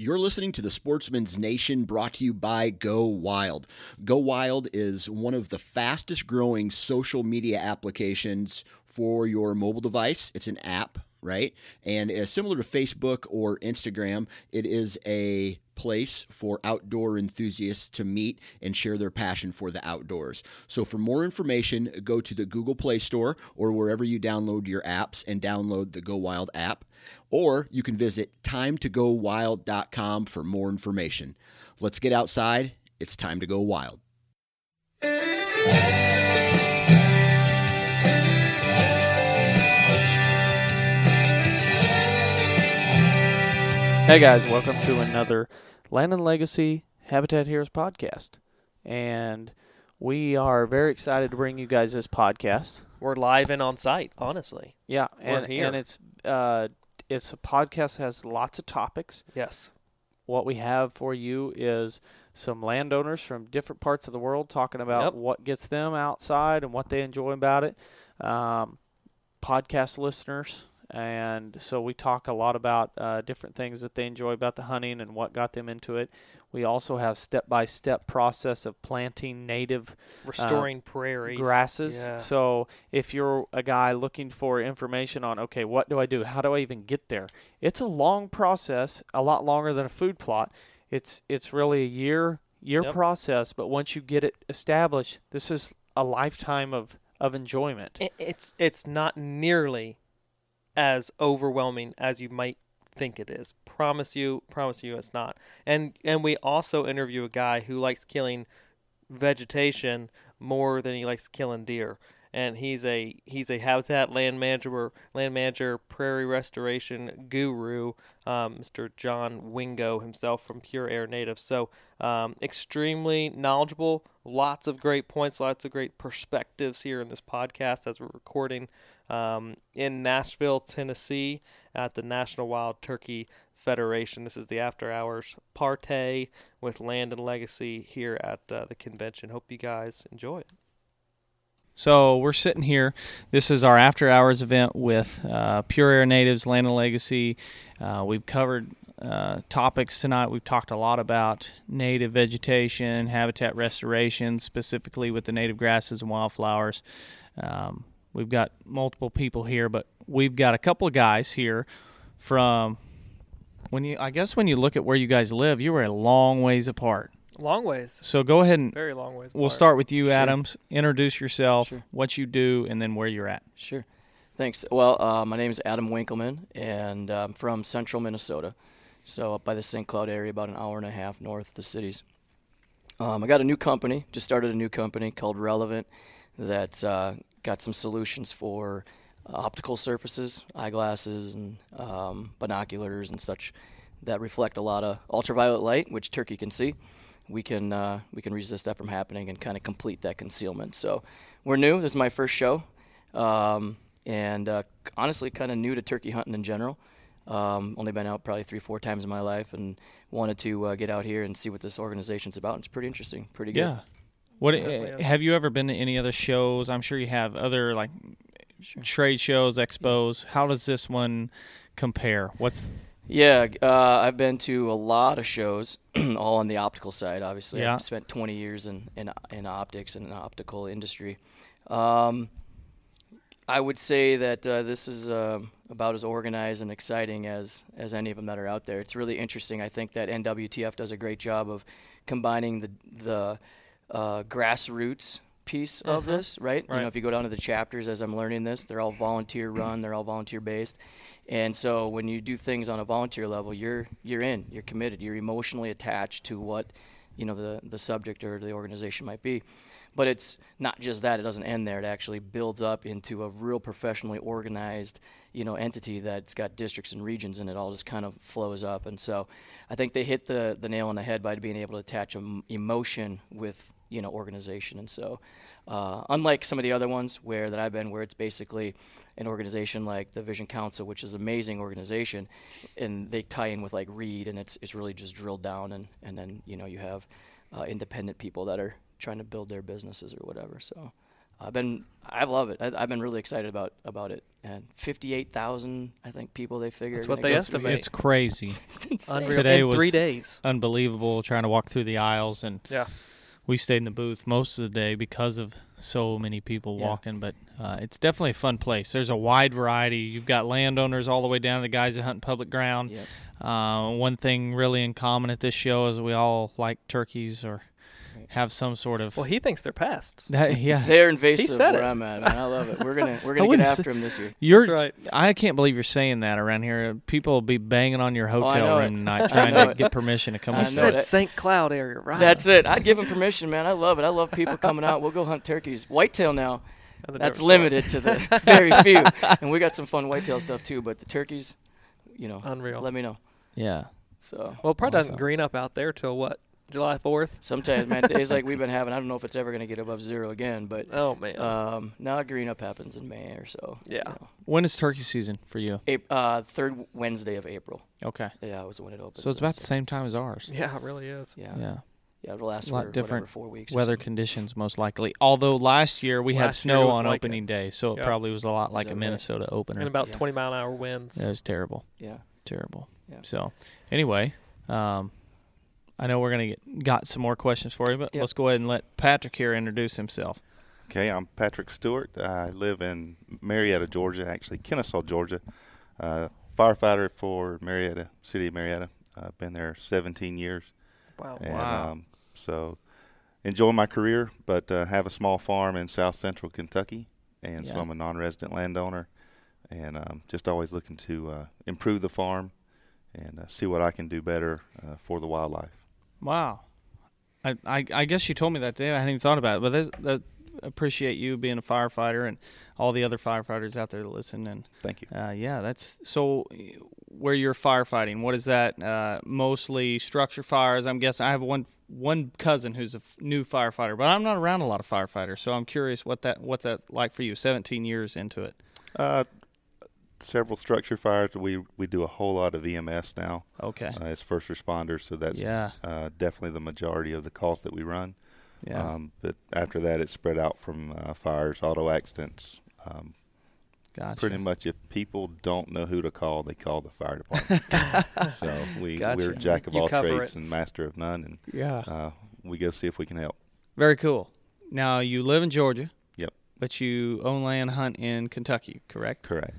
You're listening to the Sportsman's Nation brought to you by Go Wild. Go Wild is one of the fastest growing social media applications for your mobile device. It's an app, right? And uh, similar to Facebook or Instagram, it is a place for outdoor enthusiasts to meet and share their passion for the outdoors. So, for more information, go to the Google Play Store or wherever you download your apps and download the Go Wild app. Or you can visit timetogowild.com for more information. Let's get outside. It's time to go wild. Hey guys, welcome to another Land and Legacy Habitat Heroes podcast. And we are very excited to bring you guys this podcast. We're live and on site, honestly. Yeah, We're and, here. and it's uh, it's a podcast that has lots of topics. Yes. What we have for you is some landowners from different parts of the world talking about Yep. what gets them outside and what they enjoy about it. Um, podcast listeners, and so we talk a lot about uh, different things that they enjoy about the hunting and what got them into it. We also have step by step process of planting native Restoring prairies. Uh, grasses. Yeah. So if you're a guy looking for information on, okay, what do I do? How do I even get there? It's a long process, a lot longer than a food plot. It's it's really a year year Yep. process, but once you get it established, this is a lifetime of of enjoyment. It's it's not nearly as overwhelming as you might think it is. Promise you, promise you, it's not. And and we also interview a guy who likes killing vegetation more than he likes killing deer. And he's a he's a habitat land manager, land manager, prairie restoration guru, um, Mr. John Wingo himself from Pure Air Native. So um, extremely knowledgeable, lots of great points, lots of great perspectives here in this podcast as we're recording um, in Nashville, Tennessee, at the National Wild Turkey Federation. This is the after hours partay with Land and Legacy here at uh, the convention. Hope you guys enjoy it. So we're sitting here. This is our after hours event with uh, Pure Air Natives, Land and Legacy. Uh, we've covered uh, topics tonight. We've talked a lot about native vegetation, habitat restoration, specifically with the native grasses and wildflowers. Um, we've got multiple people here, but we've got a couple of guys here from. When you, I guess, when you look at where you guys live, you were a long ways apart. Long ways, So go ahead and very long ways. We'll start with you, Sure. Adams. Introduce yourself, Sure. what you do, and then where you're at. Sure. Thanks. Well, uh, my name is Adam Winkleman, and I'm from central Minnesota. So up by the St. Cloud area, about an hour and a half north of the cities. Um, I got a new company, just started a new company called Relevant that uh, got some solutions for uh, optical surfaces, eyeglasses, and um, binoculars and such that reflect a lot of ultraviolet light, which turkey can see. We can uh, we can resist that from happening and kind of complete that concealment. So we're new. This is my first show, um, and uh, honestly, kind of new to turkey hunting in general. Um, only been out probably three, four times in my life, and wanted to uh, get out here and see what this organization's about. It's pretty interesting, pretty good. Yeah. What uh, have you ever been to any other shows? I'm sure you have other like trade shows, expos. How does this one compare? What's Yeah, uh, I've been to a lot of shows, all on the optical side. Obviously, Yeah. I've spent 20 years in in, in optics and the optical industry. Um, I would say that uh, this is uh, about as organized and exciting as as any of them that are out there. It's really interesting. I think that NWTF does a great job of combining the the uh, grassroots piece of Mhm. this, right? You know, if you go down to the chapters as I'm learning this, they're all volunteer run, they're all volunteer based. And so when you do things on a volunteer level, you're you're in, you're committed, you're emotionally attached to what, you know, the the subject or the organization might be. But it's not just that; it doesn't end there. It actually builds up into a real professionally organized, you know, entity that's got districts and regions, and it all just kind of flows up. And so, I think they hit the the nail on the head by being able to attach em- emotion with you know organization. And so, uh, unlike some of the other ones where that I've been, where it's basically an organization like the Vision Council, which is an amazing organization, and they tie in with like Reed, and it's it's really just drilled down, and and then you know you have uh, independent people that are trying to build their businesses or whatever. So. I've been, I love it. I, I've been really excited about about it. And fifty-eight thousand, I think, people they figure. That's what they go estimate. It's crazy. It's insane. Unreal. Today in three days. Unbelievable trying to walk through the aisles and Yeah. We stayed in the booth most of the day because of so many people Yeah. walking. But uh, it's definitely a fun place. There's a wide variety. You've got landowners all the way down to the guys that hunt public ground. Yep. Uh, one thing really in common at this show is we all like turkeys or. Have some sort of. Well, he thinks they're pests. that, yeah, They're invasive He said where it. I'm at, man. I love it. We're gonna we're gonna get after say- him this year. you're. That's right. I can't believe you're saying that around here. People will be banging on your Oh, I hotel it. room tonight trying to it. get permission to come I You and know said. St. Cloud area, right? That's it. I'd give him permission, man. I love it. I love people coming out. We'll go hunt turkeys. Whitetail now. That's limited to the very few, and we got some fun whitetail stuff too. But the turkeys, you know, Unreal. let me know. Yeah. So Well, it probably doesn't green up out there till what? July 4th? sometimes, man, days like we've been having, I don't know if it's ever gonna get above zero again, but Oh, man. um, now green up happens in May or so. you Yeah. know. When is turkey season for you? Ap- uh, third Wednesday of April. Okay. Yeah, it was when it opens. So it's and about the same time as ours. yeah, it really is. Yeah, Yeah. yeah. It'll last A lot for different whatever, four weeks. Weather conditions, most likely. Although last year we had Last year snow on like opening day, so it probably was a lot like that a right? Minnesota opener. And about Yeah. 20 mile an hour winds. it was terrible. Yeah. Terrible. Yeah. So, anyway, um, I know we're gonna get got some more questions for you, but Yep. let's go ahead and let Patrick here introduce himself. Okay, I'm Patrick Stewart. I live in Marietta, Georgia, actually Kennesaw, Georgia. Uh, firefighter for Marietta, City of Marietta. I've been there 17 years, Wow. and Wow. um, so enjoy my career. But uh, have a small farm in South Central Kentucky, and so I'm a non-resident landowner, and um, just always looking to uh, improve the farm and uh, see what I can do better uh, for the wildlife. Wow. I, I I guess you told me that today. I hadn't even thought about it, but that, that appreciate you being a firefighter and all the other firefighters out there that listen and Thank you. Uh, yeah, that's so. Where you're firefighting, what is that? Uh, mostly structure fires. I'm guessing. I have one one cousin who's a f- new firefighter, but I'm not around a lot of firefighters, so I'm curious what that what's that like for you? 17 years into it. Uh, several structure fires. We we do a whole lot of EMS now. Okay. uh, as first responders. So that's Yeah. uh, definitely the majority of the calls that we run. yeah. Um, but after that, it's spread out from uh, fires, auto accidents. Um, gotcha. Pretty much, if people don't know who to call, they call the fire department. so we Gotcha. we're jack of You all trades it. and master of none, and Yeah. uh, we go see if we can help. Very cool. Now you live in Georgia. Yep. But you own land hunt in Kentucky, correct? Correct.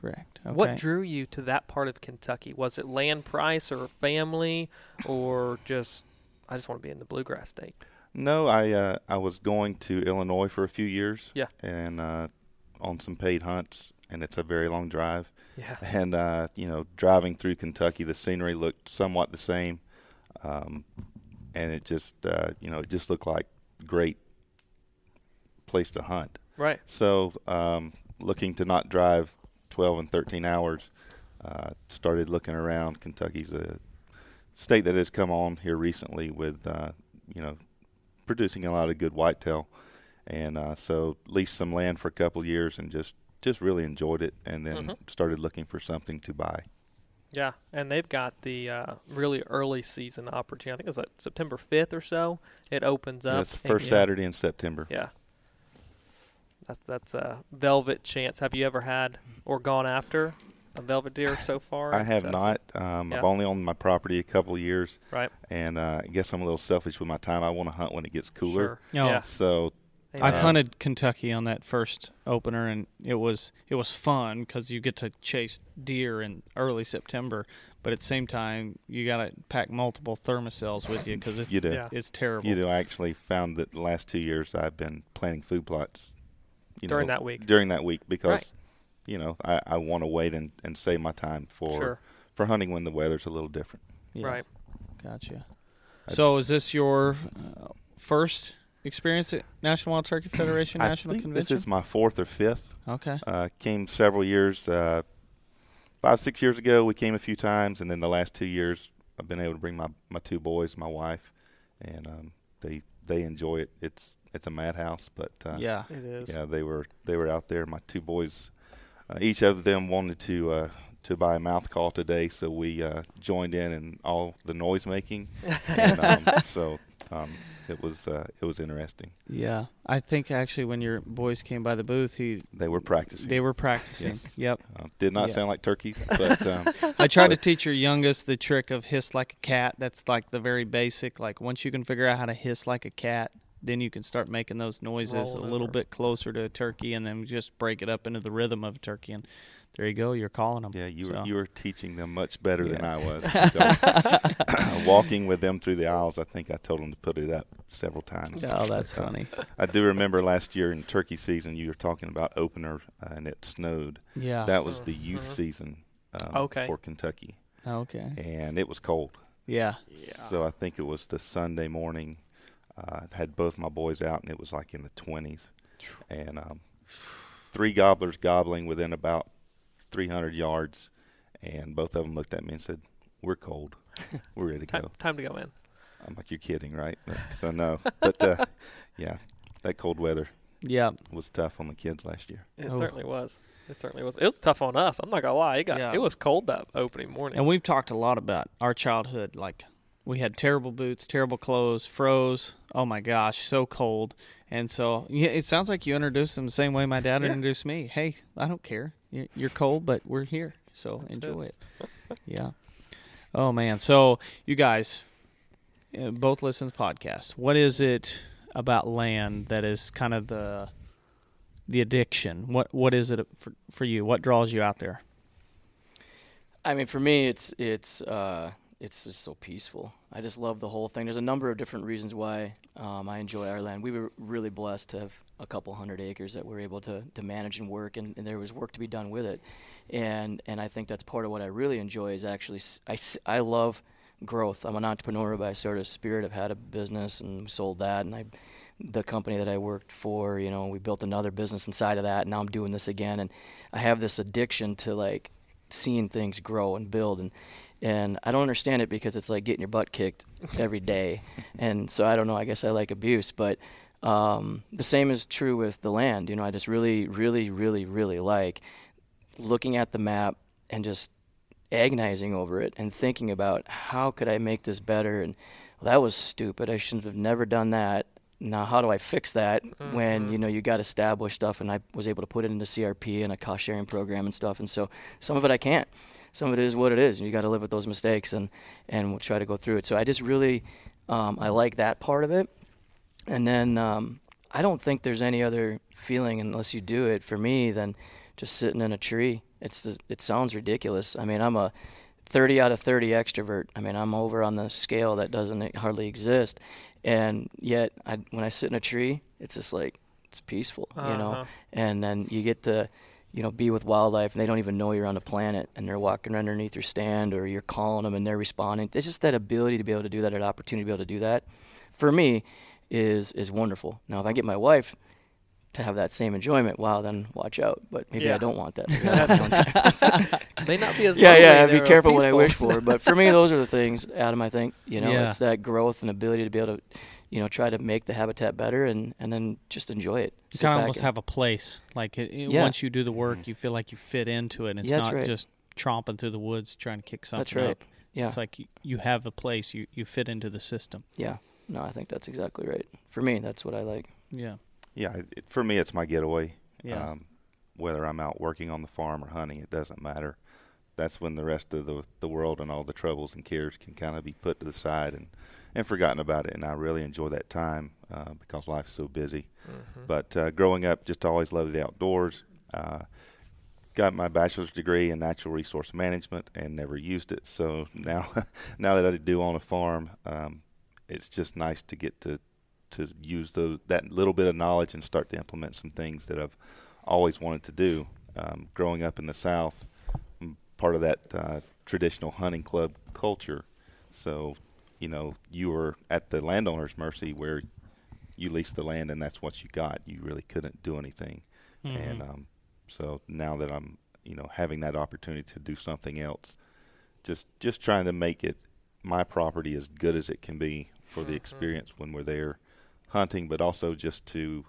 Correct. Okay. What drew you to that part of Kentucky? Was it land price or family or just, I just want to be in the bluegrass state? No, I uh, I was going to Illinois for a few years. Yeah. And uh, on some paid hunts, and it's a very long drive. Yeah. and uh, you know, driving through Kentucky, the scenery looked somewhat the same, um, and it just uh, you know it just looked like great place to hunt. Right. So, um, looking to not drive 12 and 13 hours, uh, started looking around. Kentucky's a state that has come on here recently with uh, you know producing a lot of good whitetail, and uh, so leased some land for a couple of years and just just really enjoyed it, and then Mhm. started looking for something to buy. Yeah, and they've got the uh, really early season opportunity. I think it's like September 5th or so. It opens up. That's and first yeah, Saturday in September. Yeah. That's that's a velvet chance. Have you ever had or gone after a velvet deer so far? I have So- not. Um, I've only owned my property a couple of years, Right. and uh, I guess I'm a little selfish with my time. I want to hunt when it gets cooler. Sure. Oh. Yeah. So I've Um, hunted Kentucky on that first opener, and it was it was fun because you get to chase deer in early September, but at the same time you got to pack multiple Thermacells with you because You do. Yeah. it's terrible. You know, I actually found that the last two years I've been planting food plots. You During know, that week. During that week because, Right. You know, I, I want to wait and, and save my time for Sure. for hunting when the weather's a little different. Yeah, Right. Gotcha. I- So is this your uh, first experience at National Wild Turkey Federation I National think Convention? this is my fourth or fifth. okay. Uh, came several years, uh, five six years ago. We came a few times, and then the last two years I've been able to bring my, my two boys, my wife, and um, they they enjoy it. It's it's a madhouse, but uh, yeah. It is. yeah, they were they were out there. My two boys, each of them wanted to uh, to buy a mouth call today, so we uh, joined in in all the noise making. and, um, so um, it was uh, it was interesting. Yeah. I think actually when your boys came by the booth, he They were practicing. they were practicing. Yes. Yep. uh, did not Yeah. sound like turkeys, but um, I tried to teach your youngest the trick of hiss like a cat. That's like the very basic. Like once you can figure out how to hiss like a cat, then you can start making those noises Roll a little over. bit closer to a turkey, and then just break it up into the rhythm of a turkey. And there you go. You're calling them. yeah, you were you were teaching them much better than I was. walking with them through the aisles, I think I told them to put it up several times. Oh, that's But, uh, funny. I do remember last year in turkey season, you were talking about opener, uh, and it snowed. Yeah. That was the youth Mhm. season um, Okay. for Kentucky, okay. and it was cold. yeah. Yeah. So I think it was the Sunday morning. Uh, I had both my boys out, and it was like in the 20s. And um, three gobblers gobbling within about 300 yards, and both of them looked at me and said, "We're cold. We're ready to Time, go." time to go in. I'm like, "You're kidding, right?" But, so no, but uh, yeah, that cold weather Yeah. was tough on the kids last year. It Oh. certainly was. It certainly was. It was tough on us. I'm not gonna lie. It got. Yeah. It was cold that opening morning. And we've talked a lot about our childhood. Like we had terrible boots, terrible clothes, froze. Oh my gosh, so cold. And so yeah, it sounds like you introduced them the same way my dad Yeah. introduced me. Hey, I don't care. You- You're cold, but we're here, so That's enjoy it. yeah. Oh man. So you guys, uh, both listen to podcasts. What is it about land that is kind of the the addiction? What what is it for for you? What draws you out there? I mean, for me, it's it's uh, it's just so peaceful. I just love the whole thing. There's a number of different reasons why um, I enjoy our land. We were really blessed to have a couple hundred acres that we're able to, to manage and work, and, and there was work to be done with it. And and I think that's part of what I really enjoy is actually I, I love growth. I'm an entrepreneur by sort of spirit. I've had a business and sold that, and I the company that I worked for, you know, we built another business inside of that. And now I'm doing this again, and I have this addiction to like seeing things grow and build and and I don't understand it because it's like getting your butt kicked every day. and so I don't know, I guess I like abuse, but um, the same is true with the land. You know, I just really, really, really, really like looking at the map and just agonizing over it and thinking about how could I make this better and well, that was stupid. I shouldn't have never done that. Now how do I fix that when you know you got established stuff and I was able to put it into CRP and a cost sharing program and stuff and so some of it I can't. Some of it is what it is and you got to live with those mistakes and and we'll try to go through it. So I just really um, I like that part of it. And then um, I don't think there's any other feeling unless you do it for me than just sitting in a tree. It's just, it sounds ridiculous. I mean, I'm a 30 out of 30 extrovert. I mean, I'm over on the scale that doesn't hardly exist, and yet I, when I sit in a tree, it's just like it's peaceful, you know. Uh-huh. And then you get to, you know, be with wildlife, and they don't even know you're on the planet, and they're walking underneath your stand, or you're calling them, and they're responding. It's just that ability to be able to do that, that opportunity to be able to do that, for me, is is wonderful. Now, if I get my wife to have that same enjoyment, wow, then watch out. But maybe Yeah. I don't want that. Maybe I want that. May not be as yeah, yeah. Be careful what I wish for. But for me, those are the things, Adam. I think you know, Yeah. it's that growth and ability to be able to, you know, try to make the habitat better and and then just enjoy it. You kind of almost and- have a place. Like it, it- Yeah. once you do the work, you feel like you fit into it. And it's Yeah, not right. just tromping through the woods trying to kick something That's right. up. Yeah, It's like you, you have a place. You you fit into the system. yeah. No, I think that's exactly right. For me, that's what I like. Yeah. Yeah, it, it- for me, it's my getaway. Yeah. Um, whether I'm out working on the farm or hunting, it doesn't matter. That's when the rest of the the world and all the troubles and cares can kind of be put to the side and and forgotten about it. And I really enjoy that time. uh, because life's so busy. But uh, growing up, just always loved the outdoors. Uh, got my bachelor's degree in natural resource management and never used it. So now, now that I do own a farm, um, it's just nice to get to to use those that little bit of knowledge and start to implement some things that I've always wanted to do. Um, growing up in the South, I'm part of that uh, traditional hunting club culture. So, you know, you were at the landowner's mercy where you leased the land and that's what you got. You really couldn't do anything. And um, so now that I'm, you know, having that opportunity to do something else, just just trying to make it my property as good as it can be for the experience when we're there hunting, but also just to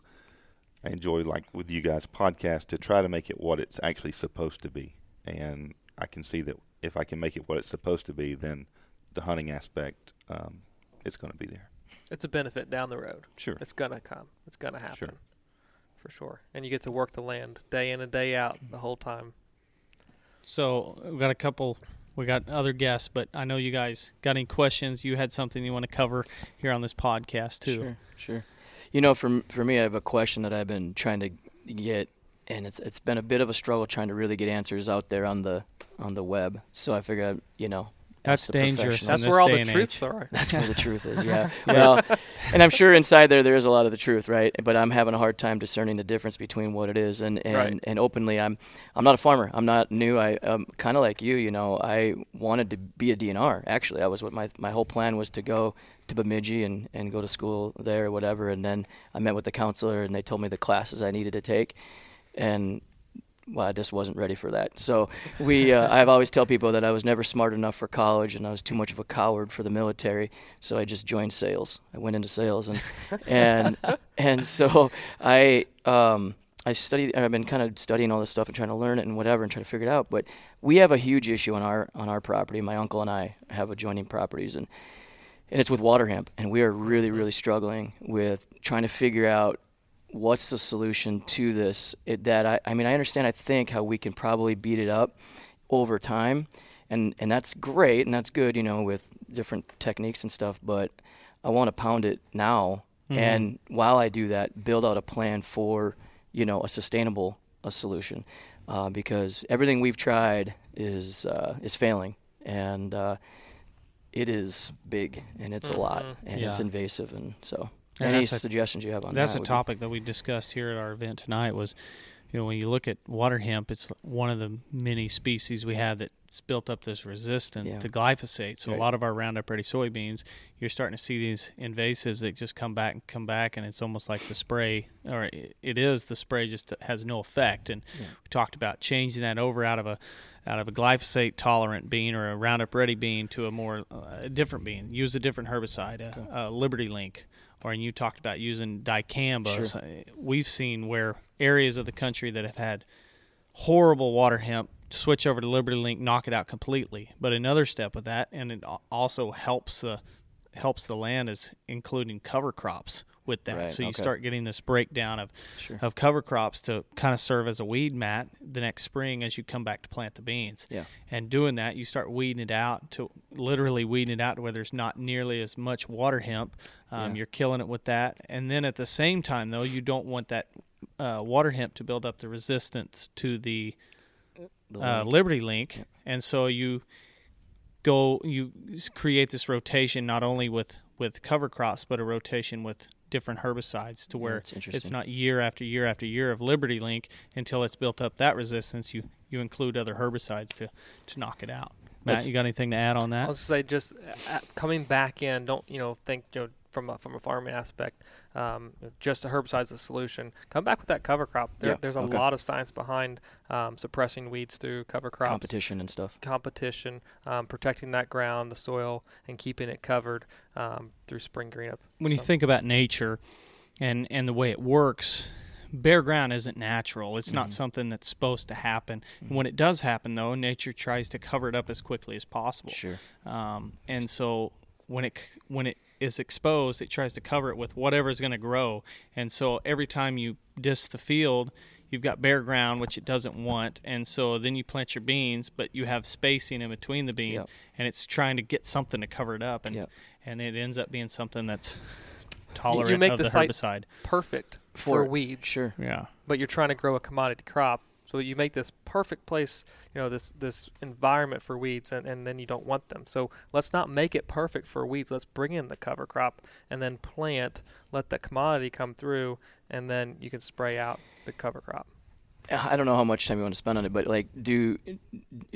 enjoy like with you guys podcast to try to make it what it's actually supposed to be. And I can see that if I can make it what it's supposed to be, then the hunting aspect um, is going to be there. It's a benefit down the road. Sure. It's gonna come. It's gonna happen. Sure. For sure. And you get to work the land day in and day out the whole time. So we've got a couple. We got other guests, but I know you guys got any questions. You had something you want to cover here on this podcast too. Sure, sure. You know, for for me, I have a question that I've been trying to get, and it's it's been a bit of a struggle trying to really get answers out there on the on the web. So I figured, you know, That's dangerous. That's where all the truths age. are. That's where the truth is. Yeah. Well, and I'm sure inside there there is a lot of the truth, right? But I'm having a hard time discerning the difference between what it is and and, Right. and openly I'm I'm not a farmer. I'm not new. I um kind of like you, you know. I wanted to be a DNR. Actually, I was what my my whole plan was to go to Bemidji and and go to school there or whatever. And then I met with the counselor and they told me the classes I needed to take, and well, I just wasn't ready for that. So we, uh, I've always tell people that I was never smart enough for college, and I was too much of a coward for the military. So I just joined sales. I went into sales, and and and so I um, I studied. I've been kind of studying all this stuff and trying to learn it and whatever, and try to figure it out. But we have a huge issue on our on our property. My uncle and I have adjoining properties, and and it's with water hemp, and we are really really struggling with trying to figure out what's the solution to this? It, that I, I mean i understand i think how we can probably beat it up over time and and that's great and that's good you know with different techniques and stuff but i want to pound it now. And while i do that build out a plan for you know a sustainable a solution uh, because everything we've tried is uh, is failing and uh, it is big and it's a lot and it's invasive and so And any a- suggestions you have on That's that That's a would be- topic that we discussed here at our event tonight. Was you know when you look at water hemp, it's one of the many species we have that's built up this resistance Yeah. to glyphosate. So Right. a lot of our Roundup Ready soybeans, you're starting to see these invasives that just come back and come back, and it's almost like the spray, or it- it is the spray just has no effect. And we talked about changing that over out of a out of a glyphosate tolerant bean or a Roundup Ready bean to a more uh, different bean. Use a different herbicide, a, a Liberty Link, or and you talked about using dicamba. Sure. We've seen where areas of the country that have had horrible water hemp switch over to Liberty Link, knock it out completely. But another step with that, and it also helps the helps the land is including cover crops with that. Right, so you okay. start getting this breakdown of Sure. of cover crops to kind of serve as a weed mat the next spring as you come back to plant the beans. Yeah. And doing that, you start weeding it out to literally weeding it out to where there's not nearly as much water hemp. Um, Yeah. You're killing it with that, and then at the same time, though, you don't want that uh, water hemp to build up the resistance to the The uh. Liberty Link, and so you go you create this rotation not only with with cover crops but a rotation with different herbicides to where that's it's not year after year after year of Liberty Link until it's built up that resistance. You you include other herbicides to to knock it out. Matt, That's- you got anything to add on that? I'll just say just uh, coming back in. Don't you know think you know from a, from a farming aspect, um, just a herbicide's the solution. Come back with that cover crop. There, Yeah, there's a okay. lot of science behind um, suppressing weeds through cover crops. competition and stuff. competition, um, protecting that ground, the soil, and keeping it covered um, through spring green up. when you think about nature and and the way it works bare ground isn't natural it's Mm-hmm. not something that's supposed to happen when it does happen though nature tries to cover it up as quickly as possible Sure. um, and so when it when it is exposed it tries to cover it with whatever is going to grow and so every time you disc the field you've got bare ground which it doesn't want and so then you plant your beans but you have spacing in between the beans Yep. and it's trying to get something to cover it up and Yep. and it ends up being something that's tolerant make of the the, site- herbicide. Perfect For for, weeds, Sure. Yeah. but you're trying to grow a commodity crop. So you make this perfect place, you know, this this environment for weeds, and, and then you don't want them. So let's not make it perfect for weeds. Let's bring in the cover crop and then plant. Let the commodity come through, and then you can spray out the cover crop. I don't know how much time you want to spend on it, but like, do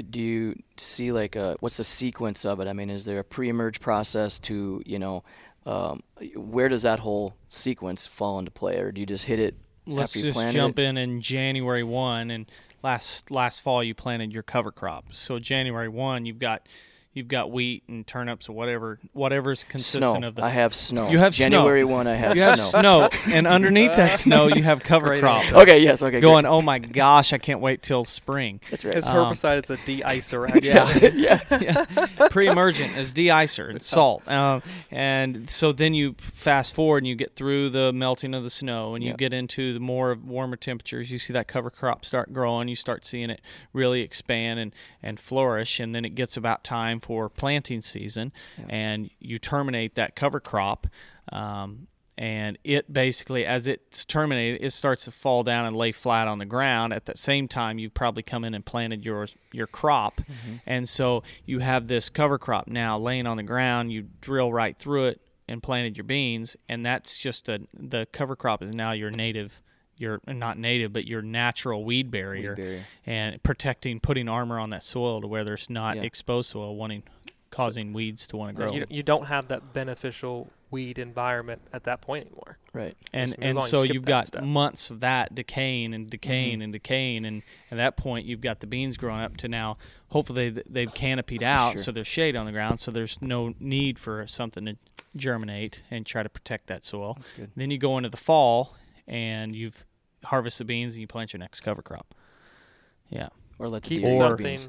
do you see like a, what's the sequence of it? I mean, is there a pre-emerge process to you know, um, where does that whole sequence fall into play, or do you just hit it Let's just jump it? in in January one, and last last fall you planted your cover crop. So January one, you've got you've got wheat and turnips or whatever whatever's consistent Snow. of the. I have snow. You have snow. January one. I have you have snow. snow, and underneath that snow you have cover Great crop. answer. Okay. Yes. Okay. Going, oh my gosh, I can't wait till spring. That's right. It's Um, herbicide. It's a de-icer. Actually. Yeah. yeah. pre-emergent is de-icer it's salt um, and so then you fast forward and you get through the melting of the snow and you Yep. get into the more warmer temperatures you see that cover crop start growing you start seeing it really expand and, and flourish and then it gets about time for planting season and you terminate that cover crop um, and it basically as it's terminated it starts to fall down and lay flat on the ground. At that same time you probably come in and planted your your crop. And so you have this cover crop now laying on the ground. You drill right through it and planted your beans and that's just a the cover crop is now your native your not native but your natural weed barrier, barrier. and protecting putting armor on that soil to where there's not Yeah. exposed soil wanting causing weeds to want to grow You, you don't have that beneficial weed environment at that point anymore. Right. and Just and so skip you've got step. months of that decaying and decaying Mhm. and decaying and at that point you've got the beans growing up to now hopefully they've, they've canopied out Sure. so there's shade on the ground so there's no need for something to germinate and try to protect that soil That's good. then you go into the fall and you've harvest the beans and you plant your next cover crop yeah Or let the Keep deer something,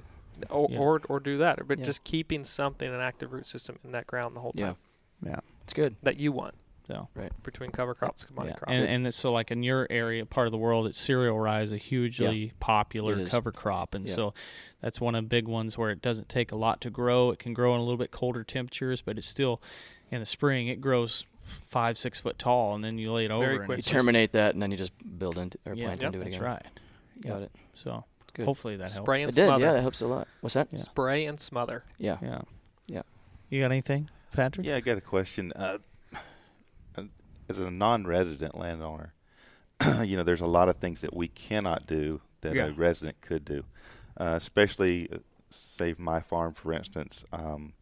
or, Yeah. or or do that, but Yeah. just keeping something an active root system in that ground the whole time Yeah. yeah It's good. that you want so right. between cover crops, commodity yeah. crops. and, and so like in your area part of the world it's cereal rye is a hugely It popular cover crop and Yeah. so that's one of the big ones where it doesn't take a lot to grow it can grow in a little bit colder temperatures but it's still in the spring it grows five six foot tall and then you lay it over Very and quick. You it's terminate that and then you just build into or just, yeah, plant into it that's again. right Got Yeah. it. so Good. hopefully that helps Spray and It did. smother. Yeah, that helps a lot. What's that? Yeah. Spray and smother. Yeah. yeah Yeah. you got anything patrick Yeah, I got a question. Uh, uh, as a non-resident landowner, you know, there's a lot of things that we cannot do that Yeah. a resident could do, uh, especially uh, save my farm, for instance. Um,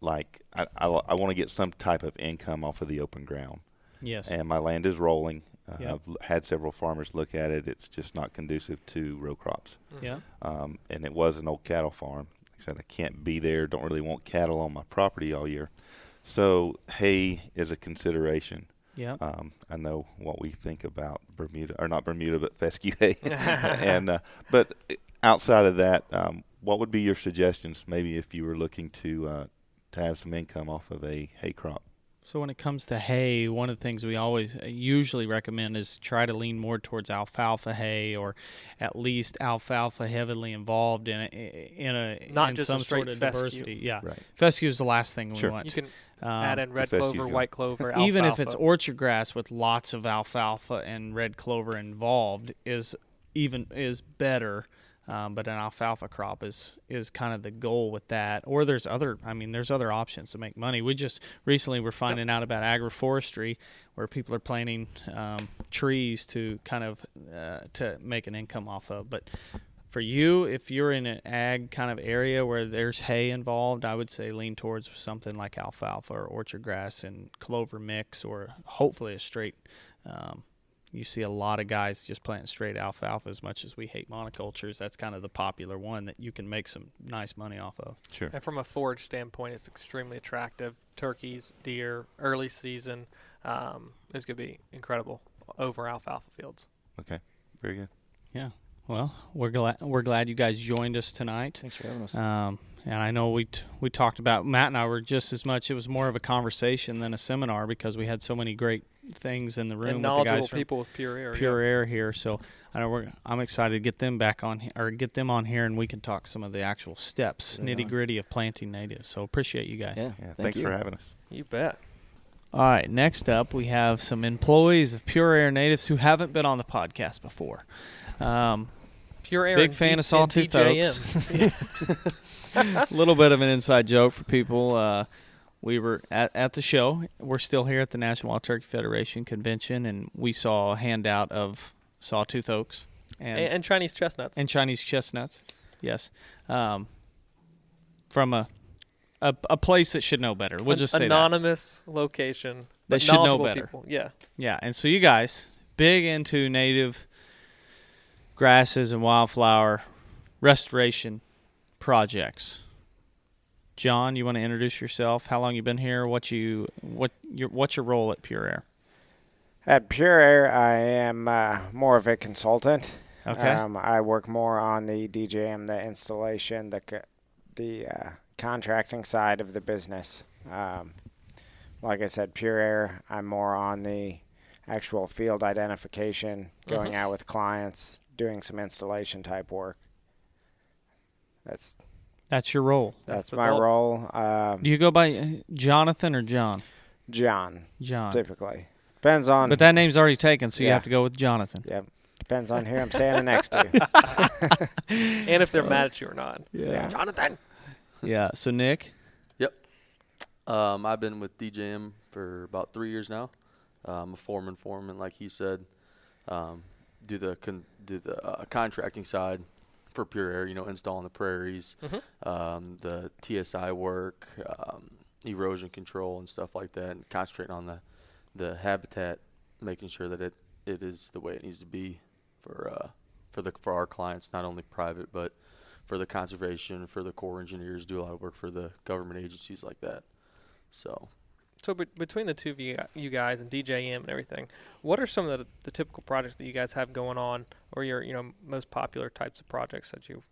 like I, I, I want to get some type of income off of the open ground, yes and my land is rolling. Uh, Yep. I've l- had several farmers look at it. It's just not conducive to row crops yeah um, and it was an old cattle farm. Like I said, I can't be there. Don't really want cattle on my property all year. So hay is a consideration. yeah Um, I know what we think about Bermuda, or not Bermuda, but fescue hay. and uh, but outside of that, um, what would be your suggestions? Maybe if you were looking to uh, to have some income off of a hay crop. So when it comes to hay, one of the things we always uh, usually recommend is try to lean more towards alfalfa hay, or at least alfalfa heavily involved in a, in a Not in just some straight sort of fescue. diversity. Yeah, Right. fescue is the last thing we Sure. want. You can Um, add in red clover, white clover, even if it's orchard grass with lots of alfalfa and red clover involved is even is better um, but an alfalfa crop is is kind of the goal with that or there's other i mean there's other options to make money we just recently were finding out about agroforestry where people are planting um, trees to kind of uh, to make an income off of but for you, if you're in an ag kind of area where there's hay involved, I would say lean towards something like alfalfa or orchard grass and clover mix, or hopefully a straight. Um, you see a lot of guys just planting straight alfalfa. As much as we hate monocultures, that's kind of the popular one that you can make some nice money off of. Sure. And from a forage standpoint, it's extremely attractive. Turkeys, deer, early season um, is going to be incredible over alfalfa fields. Okay. Very good. Yeah. Well, we're glad we're glad you guys joined us tonight. Thanks for having us. Um, and I know we t- we talked about Matt and I were just as much. It was more of a conversation than a seminar because we had so many great things in the room and with the knowledgeable guys people with pure air. yeah. Pure Air here. So I know we're I'm excited to get them back on he- or get them on here and we can talk some of the actual steps, Right on. nitty gritty of planting natives. So appreciate you guys. yeah. Yeah. Thank thanks you. for having us. You bet. All right, next up we have some employees of Pure Air Natives who haven't been on the podcast before. Um, Pure Air Big fan D- of Sawtooth and Oaks. A little bit of an inside joke for people. Uh, we were at, at the show. We're still here at the National Wild Turkey Federation convention, and we saw a handout of Sawtooth Oaks and and, and Chinese chestnuts. and Chinese chestnuts. Yes, um, from a, a a place that should know better. We'll An just say that. anonymous location. They but should know better. People. Yeah. Yeah, and so you guys big into native grasses and wildflower restoration projects. John, you want to introduce yourself? How long you been here? What you what your what's your role at Pure Air? At Pure Air, I am uh, more of a consultant. Okay. Um, I work more on the DJM, the installation, the co- the uh, contracting side of the business. Um, like I said, Pure Air, I'm more on the actual field identification, going Mhm. out with clients, doing some installation type work. That's That's your role. that's, That's my bulk. role. Um, Do you go by uh, Jonathan or John? John, John. typically depends on. But that name's already taken, so you have to go with Jonathan. Yep, depends on who I'm standing next to. And if they're mad at you or not. Yeah. Jonathan. Yeah. So Nick, Yep. Um, I've been with DJM for about three years now. Uh, I'm a foreman, foreman, like he said. Um, do the con- do the uh, contracting side for Pure Air. You know, installing the prairies, Mhm. um, the TSI work, um, erosion control, and stuff like that, and concentrating on the the habitat, making sure that it, it is the way it needs to be for uh, for the for our clients, not only private but for the conservation, for the Corps engineers, do a lot of work for the government agencies like that. So So be- between the two of you, you guys and DJM and everything, what are some of the, the typical projects that you guys have going on, or your you know most popular types of projects that you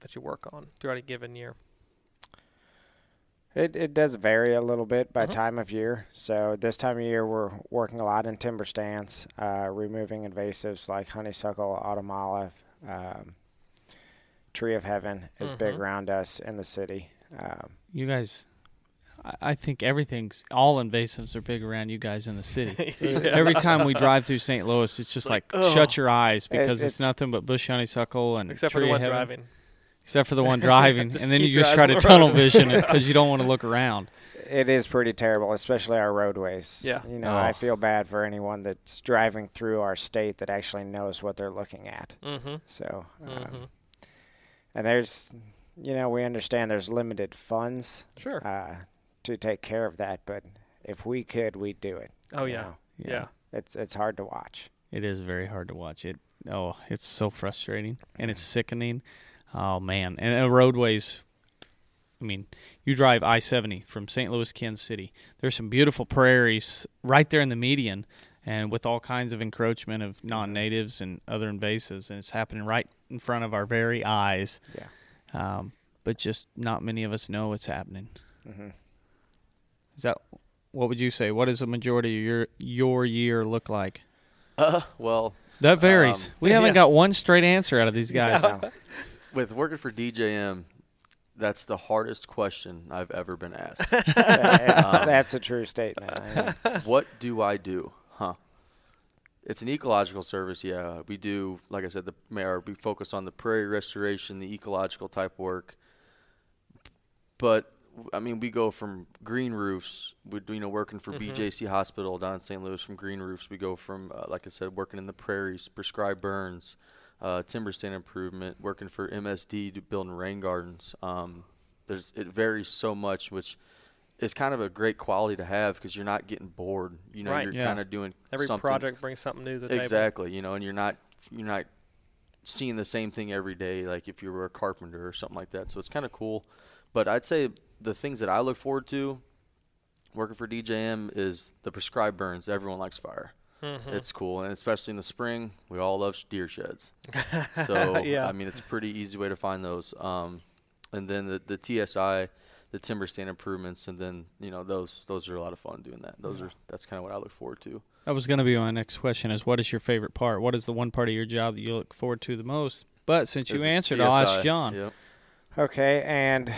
that you work on throughout a given year? It it does vary a little bit by Mhm. time of year. So this time of year we're working a lot in timber stands, uh, removing invasives like honeysuckle, autumn olive, um, tree of heaven is big Mhm. around us in the city. Um, you guys, I, I think everything's all invasives are big around you guys in the city. Every time we drive through St. Louis, it's just like, like, shut your eyes because it's, it's- nothing but bush honeysuckle and Except for the one heaven. driving. Except for the one driving, and then you just try to the tunnel vision it because you don't want to look around. it is pretty terrible, especially our roadways. Yeah. You know, I Oh. feel bad for anyone that's driving through our state that actually knows what they're looking at. Mm-hmm. So, um, Mm-hmm. and there's, you know, we understand there's limited funds Sure. uh, to take care of that, but if we could, we'd do it. oh you yeah. know. yeah. It's it's hard to watch. It is very hard to watch it. Oh, it's so frustrating and it's sickening. Oh man, and uh, roadways. I mean, you drive I seventy from St. Louis, Kansas City. There's some beautiful prairies right there in the median, and with all kinds of encroachment of non-natives and other invasives, and it's happening right in front of our very eyes. Yeah. Um, but just not many of us know it's happening. hmm Is that what would you say? What does the majority of your your year look like? Uh, well, That varies. Um, we haven't yeah. got one straight answer out of these guys. So, with working for DJM, that's the hardest question I've ever been asked. that- Um, that's a true statement. What do I do? Huh. It's an ecological service, yeah. We do, like I said, the mayor. We focus on the prairie restoration, the ecological type work. But I mean, we go from green roofs. We, you know, working for Mhm. BJC Hospital down in St. Louis from green roofs. We go from, uh, like I said, working in the prairies, prescribed burns, uh, timber stand improvement, working for MSD to building rain gardens. Um, there's it varies so much, which is kind of a great quality to have because you're not getting bored. You know, Right. you're Yeah. kind of doing Every something project brings something new to the table. exactly. You know, and you're not you're not seeing the same thing every day like if you were a carpenter or something like that. So it's kind of cool. But I'd say the things that I look forward to working for DJM is the prescribed burns. Everyone likes fire. Mhm. It's cool, and especially in the spring, we all love deer sheds. So Yeah. I mean, it's a pretty easy way to find those. Um, and then the, the TSI, the timber stand improvements, and then you know those those are a lot of fun doing that. Those are that's kind of what I look forward to. That was going to be my next question: is what is your favorite part? What is the one part of your job that you look forward to the most? But since you Is the answered, I'll ask John. Yep. Okay, and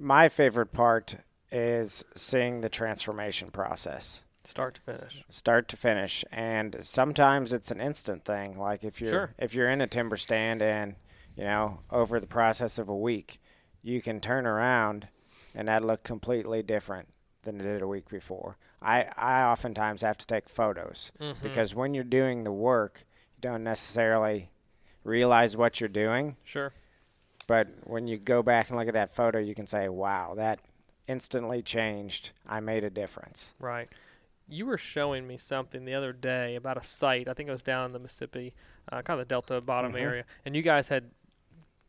my favorite part is seeing the transformation process. Start to finish. start to finish and sometimes it's an instant thing like if you're Sure. if you're in a timber stand and you know over the process of a week you can turn around and that look completely different than it did a week before i i oftentimes have to take photos Mhm. because when you're doing the work you don't necessarily realize what you're doing Sure. But when you go back and look at that photo you can say wow that instantly changed i made a difference Right. You were showing me something the other day about a site. I think it was down in the Mississippi, uh, kind of the Delta bottom Mhm. area, and you guys had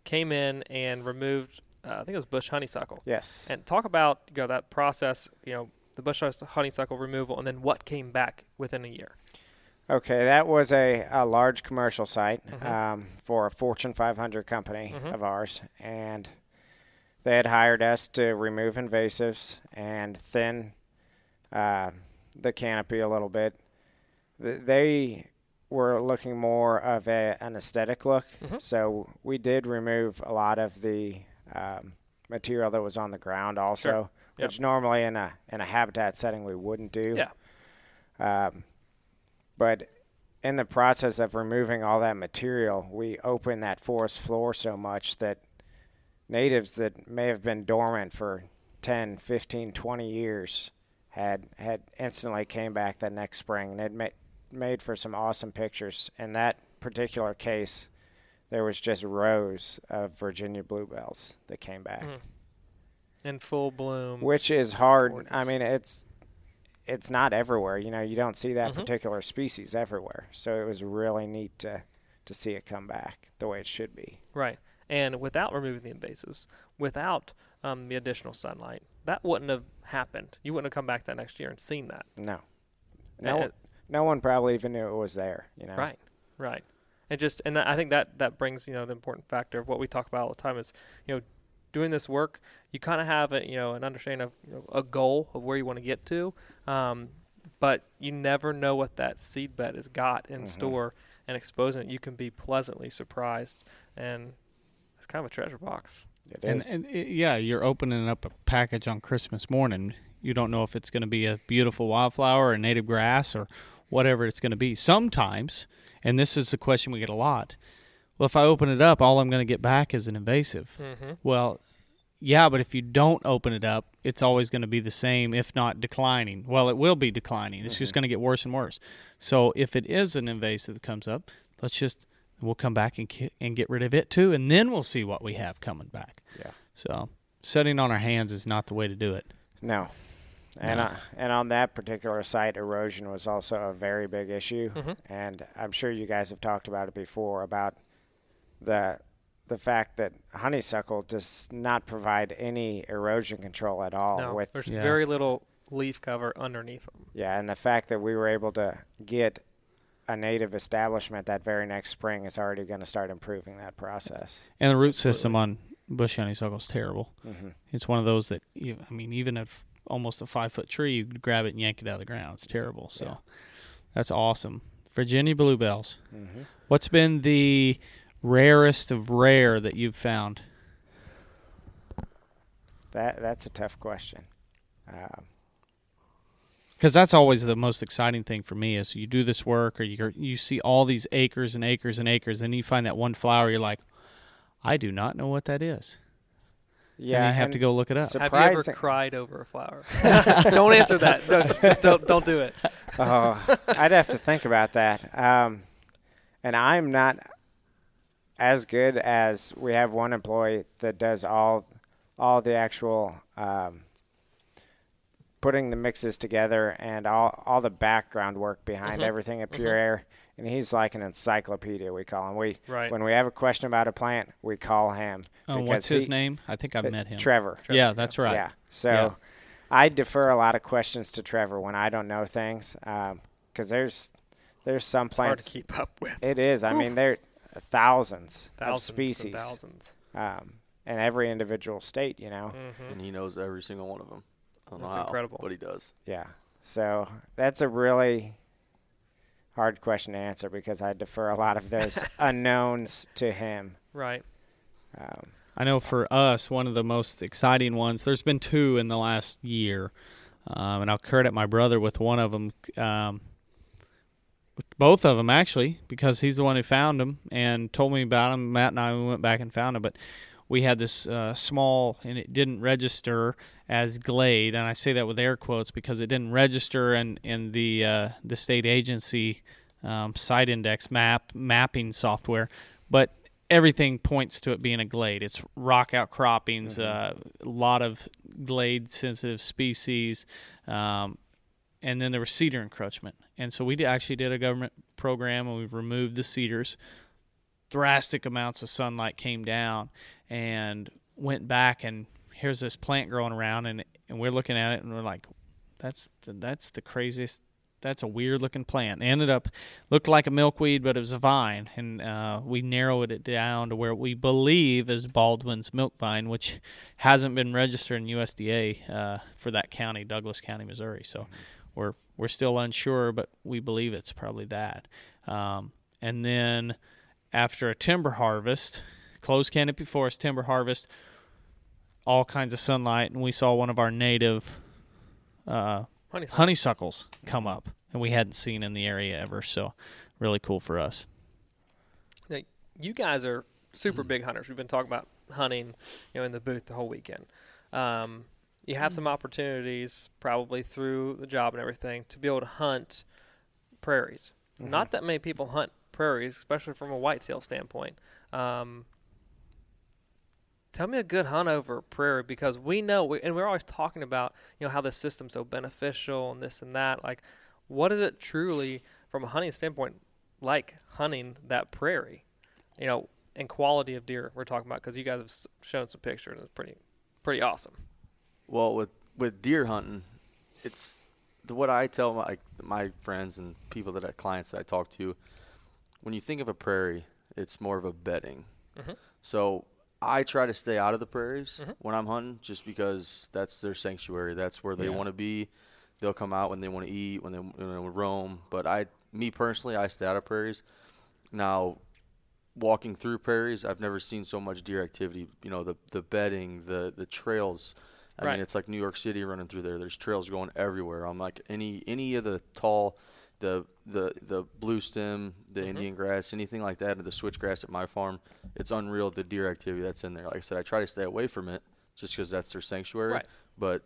came in and removed. Uh, I think it was bush honeysuckle. yes And talk about you know that process. You know the bush honeysuckle removal, and then what came back within a year. Okay, that was a, a large commercial site Mhm. um, for a Fortune 500 company Mhm. of ours, and they had hired us to remove invasives and thin uh, the canopy a little bit. Th- They were looking more of a, an aesthetic look, Mhm. so we did remove a lot of the um, material that was on the ground also, Yep. which normally in a in a habitat setting we wouldn't do. Yeah. Um, but in the process of removing all that material, we opened that forest floor so much that natives that may have been dormant for 10, 15, 20 years had had instantly came back the next spring and it made made for some awesome pictures. In that particular case, there was just rows of Virginia bluebells that came back Mhm. In full bloom. which is hard. I mean, it's it's not everywhere. You know, you don't see that Mhm. particular species everywhere. So it was really neat to to see it come back the way it should be. Right. And without removing the invasives, without um, the additional sunlight, that wouldn't have happened. You wouldn't have come back that next year and seen that. No, no, one, no one probably even knew it was there. You know, Right. Right. And just and that, I think that that brings you know the important factor of what we talk about all the time is you know doing this work you kind of have a you know an understanding of you know, a goal of where you want to get to, um, but you never know what that seed bed has got in Mhm. store and exposing it. You can be pleasantly surprised, and it's kind of a treasure box. It And, is. and it, yeah, you're opening up a package on Christmas morning. You don't know if it's going to be a beautiful wildflower or native grass or whatever it's going to be. Sometimes, and this is a question we get a lot. Well, if I open it up, all I'm going to get back is an invasive. Mm-hmm. Well, yeah, but if you don't open it up, it's always going to be the same, if not declining. Well, it will be declining. It's just going to get worse and worse. So if it is an invasive that comes up, let's just we'll come back and ki- and get rid of it too, and then we'll see what we have coming back. Yeah. So sitting on our hands is not the way to do it. No. And No. uh, and on that particular site, erosion was also a very big issue. Mhm. And I'm sure you guys have talked about it before about the the fact that honeysuckle does not provide any erosion control at all. no, with there's Yeah. very little leaf cover underneath them. yeah, and the fact that we were able to get a native establishment that very next spring is already going to start improving that process. And the root system on bush honeysuckle is terrible. hmm It's one of those that you, I mean, even at almost a five foot tree, you grab it and yank it out of the ground. It's terrible. So Yeah. that's awesome. Virginia bluebells. hmm What's been the rarest of rare that you've found? That that's a tough question. Um, Because that's always the most exciting thing for me is you do this work or you you see all these acres and acres and acres, and you find that one flower, you're like, I do not know what that is. yeah, and you have to go look it up. so- Have you ever cried over a flower? don't answer that. No, just, just don't don't do it. oh, I'd have to think about that. Um, and I'm not as good as we have one employee that does all all the actual um, putting the mixes together and all all the background work behind Mhm. everything at Pure Mhm. Air. And he's like an encyclopedia. We call him. We Right. when we have a question about a plant, we call him. Oh, what's his he- name? I think I've uh, met him. Trevor. Trevor, yeah, that's right. Yeah. So Yeah. I defer a lot of questions to Trevor when I don't know things, because there's there's some It's hard plants. to keep up with. It is. I mean, there are thousands, Thousands of species and thousands. Um, in every individual state. You know. hmm and he knows every single one of them. That's how, incredible. but he does. Yeah. So that's a really hard question to answer because I defer a lot of those unknowns to him. Right. Um, I know for us, one of the most exciting ones, there's been two in the last year. um, and I'll credit my brother with one of them. Um, both of them actually, because he's the one who found them and told me about them. Matt and I we went back and found them, but we had this uh, small and it didn't register as glade and i say that with air quotes because it didn't register in, in the uh, the state agency um, site index map mapping software but everything points to it being a glade it's rock outcroppings uh, a lot of glade sensitive species um, and then there was cedar encroachment and so we actually did a government program and we removed the cedars drastic amounts of sunlight came down and went back and here's this plant growing around and and we're looking at it and we're like that's the, that's the craziest that's a weird looking plant. It ended up looked like a milkweed, but it was a vine, and uh, we narrowed it down to where we believe is Baldwin's milk vine, which hasn't been registered in USDA uh, for that county, Douglas County, Missouri. So we're we're still unsure, but we believe it's probably that. Um, and then after a timber harvest, closed canopy forest timber harvest, all kinds of sunlight, and we saw one of our native uh, Honeysuckle. honeysuckles come up, and we hadn't seen in the area ever. So, really cool for us. Now, you guys are super big hunters. We've been talking about hunting, you know, in the booth the whole weekend. Um, you have some opportunities, probably through the job and everything, to be able to hunt prairies. Not that many people hunt prairies, especially from a whitetail standpoint. Um, tell me a good hunt over a prairie because we know, we, and we're always talking about, you know, how this system's so beneficial and this and that. Like, what is it truly from a hunting standpoint like hunting that prairie? You know, and quality of deer we're talking about because you guys have shown some pictures. It's pretty, pretty awesome. Well, with with deer hunting, it's the, what I tell my my friends and people that I clients that I talk to. When you think of a prairie, it's more of a bedding. Mhm. So I try to stay out of the prairies Mhm. when I'm hunting, just because that's their sanctuary. That's where they Yeah. want to be. They'll come out when they want to eat, when they when they roam. But I, me personally, I stay out of prairies. Now, walking through prairies, I've never seen so much deer activity. You know, the the bedding, the the trails. I Right. mean, it's like New York City running through there. There's trails going everywhere. I'm like any any of the tall, the the the blue stem, the Mhm. Indian grass, anything like that, or the switchgrass at my farm. It's unreal the deer activity that's in there. Like I said, I try to stay away from it just because that's their sanctuary. Right. But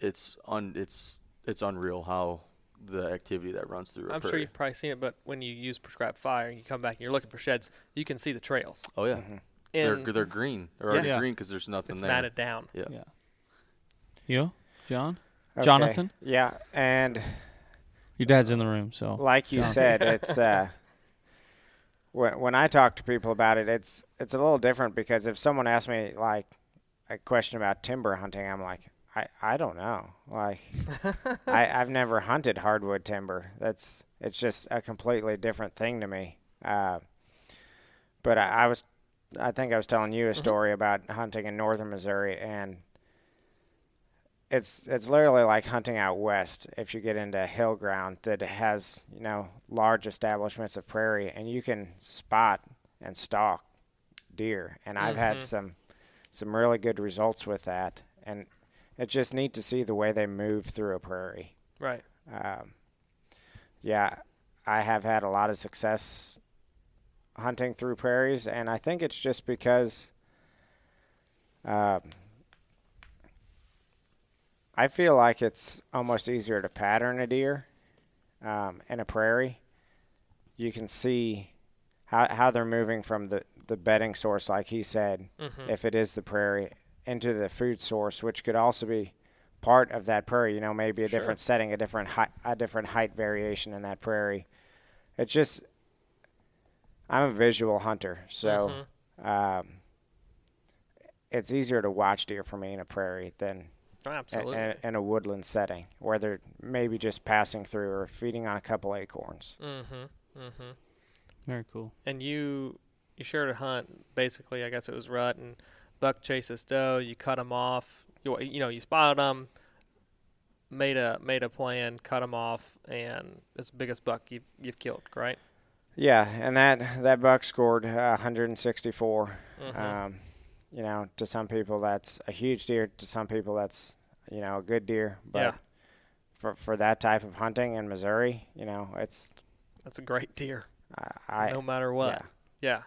it's un it's it's unreal how the activity that runs through. I'm sure you've probably seen it, but when you use prescribed fire and you come back and you're looking for sheds, you can see the trails. Oh yeah, Mhm. they're they're green. They're already Yeah. green because there's nothing there. it's there. matted down. Yeah. Yeah. You, John, Okay. Jonathan? Yeah, and your dad's in the room, so like you John. said, it's uh, when when I talk to people about it, it's it's a little different because if someone asks me like a question about timber hunting, I'm like, I, I don't know. Like, I I've never hunted hardwood timber. That's it's just a completely different thing to me. Uh, but I, I was, I think I was telling you a story about hunting in northern Missouri and it's it's literally like hunting out west if you get into hill ground that has you know large establishments of prairie and you can spot and stalk deer and I've Mhm. had some some really good results with that and it's just neat to see the way they move through a prairie Right. um, yeah I have had a lot of success hunting through prairies and I think it's just because um, I feel like it's almost easier to pattern a deer um, in a prairie. You can see how how they're moving from the the bedding source, like he said, Mm-hmm. if it is the prairie, into the food source, which could also be part of that prairie. You know, maybe a Sure. different setting, a different height, a different height variation in that prairie. It's just I'm a visual hunter, so Mm-hmm. um, it's easier to watch deer for me in a prairie than Absolutely. a- in a woodland setting where they're maybe just passing through or feeding on a couple acorns. mm-hmm. Mm-hmm. very cool. And you you shared a hunt. Basically, I guess it was rut and buck chases doe. You cut them off. You you know you spotted them. Made a made a plan, cut them off, and it's the biggest buck you've you've killed, right? Yeah, and that that buck scored uh, 164. Mhm. Um, you know, to some people that's a huge deer. To some people that's you know a good deer. But for for that type of hunting in Missouri, you know, it's That's a great deer, I, I no matter what. yeah. Yeah,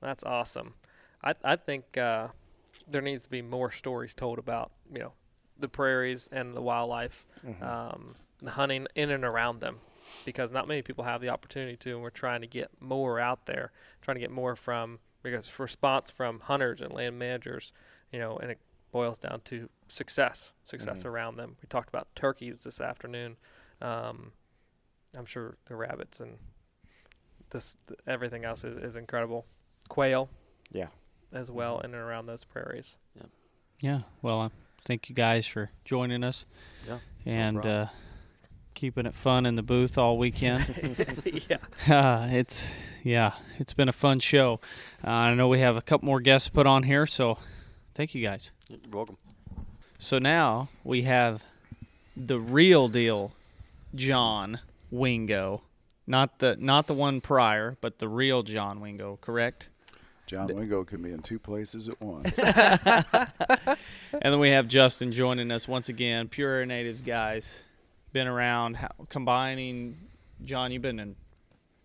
that's awesome. I I think uh, there needs to be more stories told about you know the prairies and the wildlife, Mhm. um, the hunting in and around them, because not many people have the opportunity to, and we're trying to get more out there, trying to get more from because response from hunters and land managers, you know, and it boils down to success, success Mhm. around them. We talked about turkeys this afternoon. Um, I'm sure the rabbits and this th- everything else is, is incredible. Quail, Yeah. as well in and around those prairies. Yeah. yeah. Well, uh, thank you guys for joining us Yeah, and problem. uh, keeping it fun in the booth all weekend. yeah. Uh, it's yeah, it's been a fun show. Uh, I know we have a couple more guests put on here, so thank you guys. You're welcome. So now we have the real deal, John Wingo, not the not the one prior, but the real John Wingo, correct? John Wingo can be in two places at once. And then we have Justin joining us once again, Pure Air Natives guys, been around how, combining. John, you've been in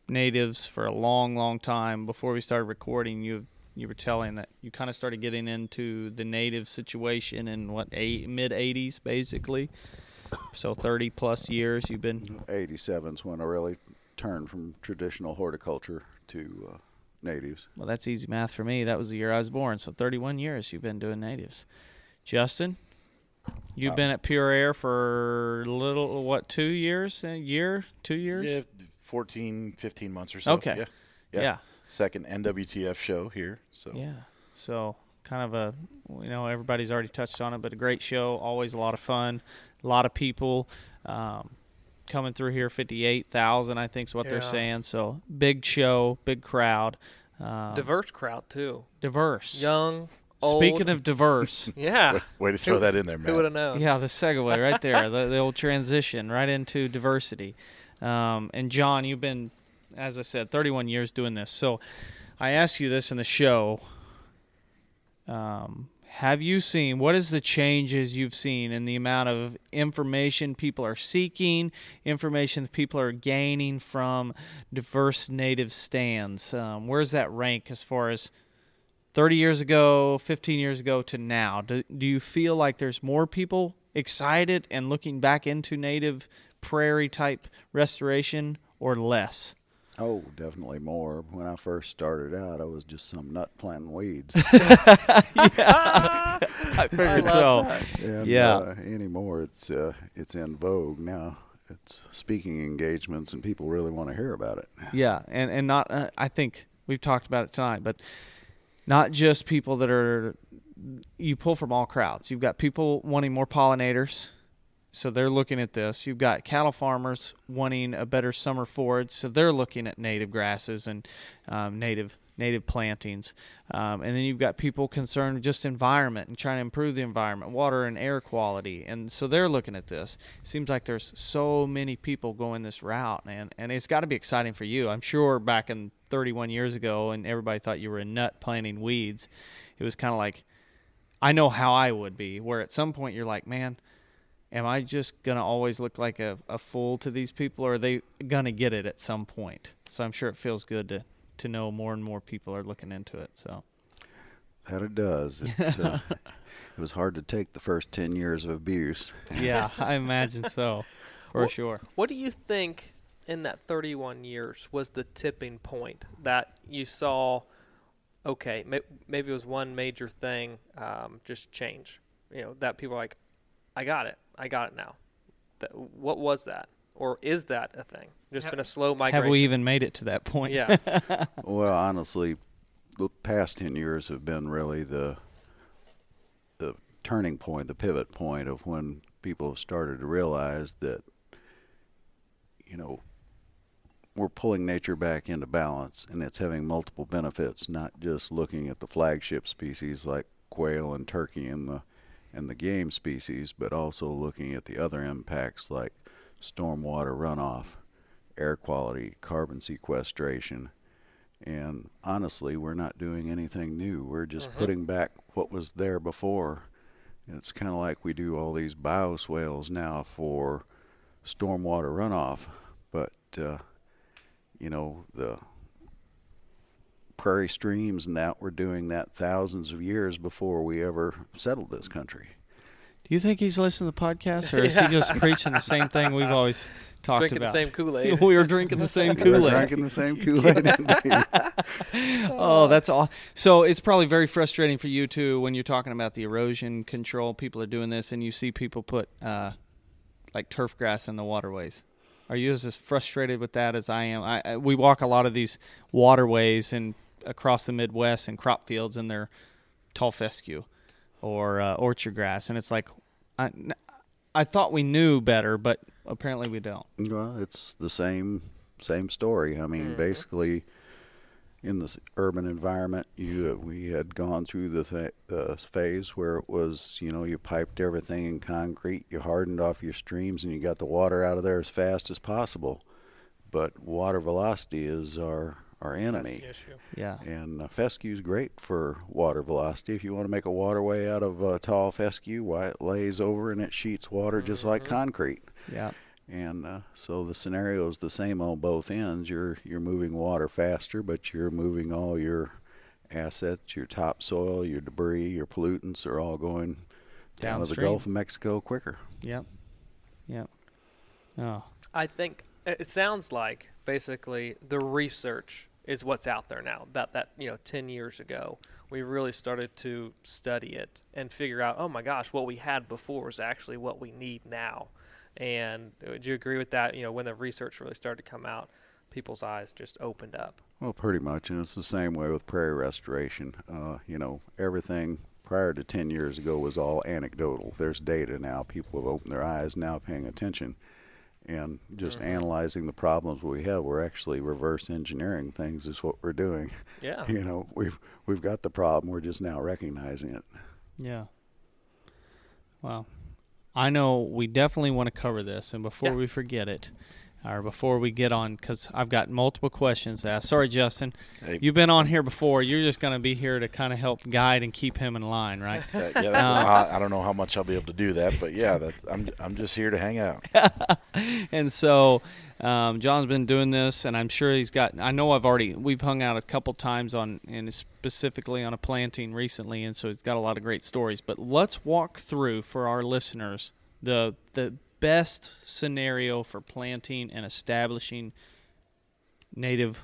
natives for a long, long time. Before we started recording, you you were telling that you kind of started getting into the native situation in what eight, mid '80s, basically. So 30 plus years you've been. 87's when I really turned from traditional horticulture to uh, natives. Well, that's easy math for me. That was the year I was born. So 31 years you've been doing natives. Justin, you've been at Pure Air for a little what two years? A year? Two years? Yeah, 14, 15 months or so. Okay. Yeah. Yeah. Yeah. Second NWTF show here. So Yeah. So kind of a you know everybody's already touched on it, but a great show. Always a lot of fun. A lot of people um, coming through here. Fifty-eight thousand, I think, is what they're saying. So big show, big crowd, um, Diverse crowd too. diverse. Young, old. Speaking of diverse, yeah. way to throw Who- that in there, man. Who would have known? yeah, the segue right there, the, the old transition right into diversity. Um, and John, you've been, as I said, 31 years doing this. So I ask you this in the show. Um, have you seen what is the changes you've seen in the amount of information people are seeking, information that people are gaining from diverse native stands? Um, where's that rank as far as 30 years ago, 15 years ago to now? Do, do you feel like there's more people excited and looking back into native prairie type restoration or less? Oh, definitely more. When I first started out, I was just some nut planting weeds. I figured so. and, Yeah. Uh, anymore, it's uh, it's in vogue now. It's speaking engagements, and people really want to hear about it. Yeah, and and not uh, I think we've talked about it tonight, but not just people that are you pull from all crowds. You've got people wanting more pollinators, so they're looking at this. You've got cattle farmers wanting a better summer forage, so they're looking at native grasses and um, native native plantings. Um, and then you've got people concerned just environment and trying to improve the environment, water and air quality, and so they're looking at this. Seems like there's so many people going this route, and and it's got to be exciting for you. I'm sure back in 31 years ago, and everybody thought you were a nut planting weeds. It was kind of like I know how I would be, where at some point you're like, man, am I just gonna always look like a, a fool to these people, or are they gonna get it at some point? So I'm sure it feels good to to know more and more people are looking into it. So That it does. It, uh, it was hard to take the first ten years of abuse. yeah, I imagine so, for Well- sure. What do you think in that 31 years was the tipping point that you saw? Okay, may, maybe it was one major thing, um, just change. You know, that people are like, I got it, I got it now. That, what was that, or is that a thing? Just Have- been a slow migration. Have we even made it to that point? Yeah. Well, honestly, the past ten years have been really the the turning point, the pivot point of when people have started to realize that you know we're pulling nature back into balance, and it's having multiple benefits. Not just looking at the flagship species like quail and turkey and the and the game species, but also looking at the other impacts like stormwater runoff, air quality, carbon sequestration. And honestly, we're not doing anything new. We're just Mhm. putting back what was there before It's kind of like we do all these bioswales now for stormwater runoff, but uh, you know the prairie streams and that were doing that thousands of years before we ever settled this country. Do you think he's listening to the podcast, or is Yeah. he just preaching the same thing we've always talked Drinking about? Drinking the same Kool Aid. we were drinking the same We're Kool Aid. drinking the same Kool-Aid. oh, that's all. So it's probably very frustrating for you too when you're talking about the erosion control. People are doing this, and you see people put uh, like turf grass in the waterways. Are you as frustrated with that as I am? I, I, we walk a lot of these waterways and across the Midwest and crop fields, and they're tall fescue or uh, orchard grass, and it's like, I, I thought we knew better, but apparently we don't. Well, it's the same same story. I mean, basically, in this urban environment, you we had gone through the th- uh, phase where it was, you know, you piped everything in concrete, you hardened off your streams, and you got the water out of there as fast as possible. But water velocity is our our That's enemy. the issue. Yeah. And uh, fescue is great for water velocity. If you want to make a waterway out of uh, tall fescue, why it lays over and it sheets water just like concrete. Yeah. And uh, so the scenario is the same on both ends. You're you're moving water faster, but you're moving all your assets, your topsoil, your debris, your pollutants are all going down to the Gulf of Mexico quicker. Yep. Yep. Oh. I think it sounds like basically the research is what's out there now. About that, you know, 10 years ago, we really started to study it and figure out, oh my gosh, what we had before is actually what we need now. And would you agree with that? You know, when the research really started to come out, people's eyes just opened up. Well, pretty much, and it's the same way with prairie restoration. Uh, you know, everything prior to 10 years ago was all anecdotal. There's data now. People have opened their eyes now, paying attention, and just analyzing the problems we have. We're actually reverse engineering things. Is what we're doing. Yeah. You know, we've we've got the problem. We're just now recognizing it. Yeah. Well, I know we definitely want to cover this, and before Yeah. we forget it, or before we get on, because I've got multiple questions to ask. Sorry, Justin, Hey. you've been on here before. You're just going to be here to kind of help guide and keep him in line, right? Uh, yeah, that, I, I don't know how much I'll be able to do that, but yeah, that, I'm I'm just here to hang out. and so um, John's been doing this, and I'm sure he's got. I know I've already we've hung out a couple times on, and specifically on a planting recently, and so he's got a lot of great stories. But let's walk through for our listeners the the best scenario for planting and establishing native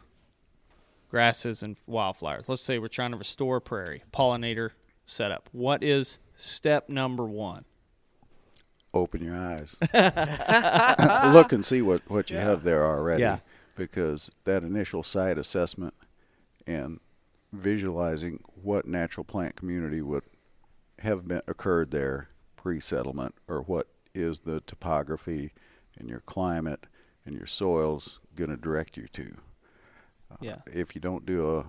grasses and wildflowers. Let's say we're trying to restore prairie pollinator setup. What is step number one? Open your eyes. Look and see what what you have there already. Yeah. Because that initial site assessment and visualizing what natural plant community would have been occurred there pre-settlement or what is the topography and your climate and your soils going to direct you to. Yeah. If you don't do a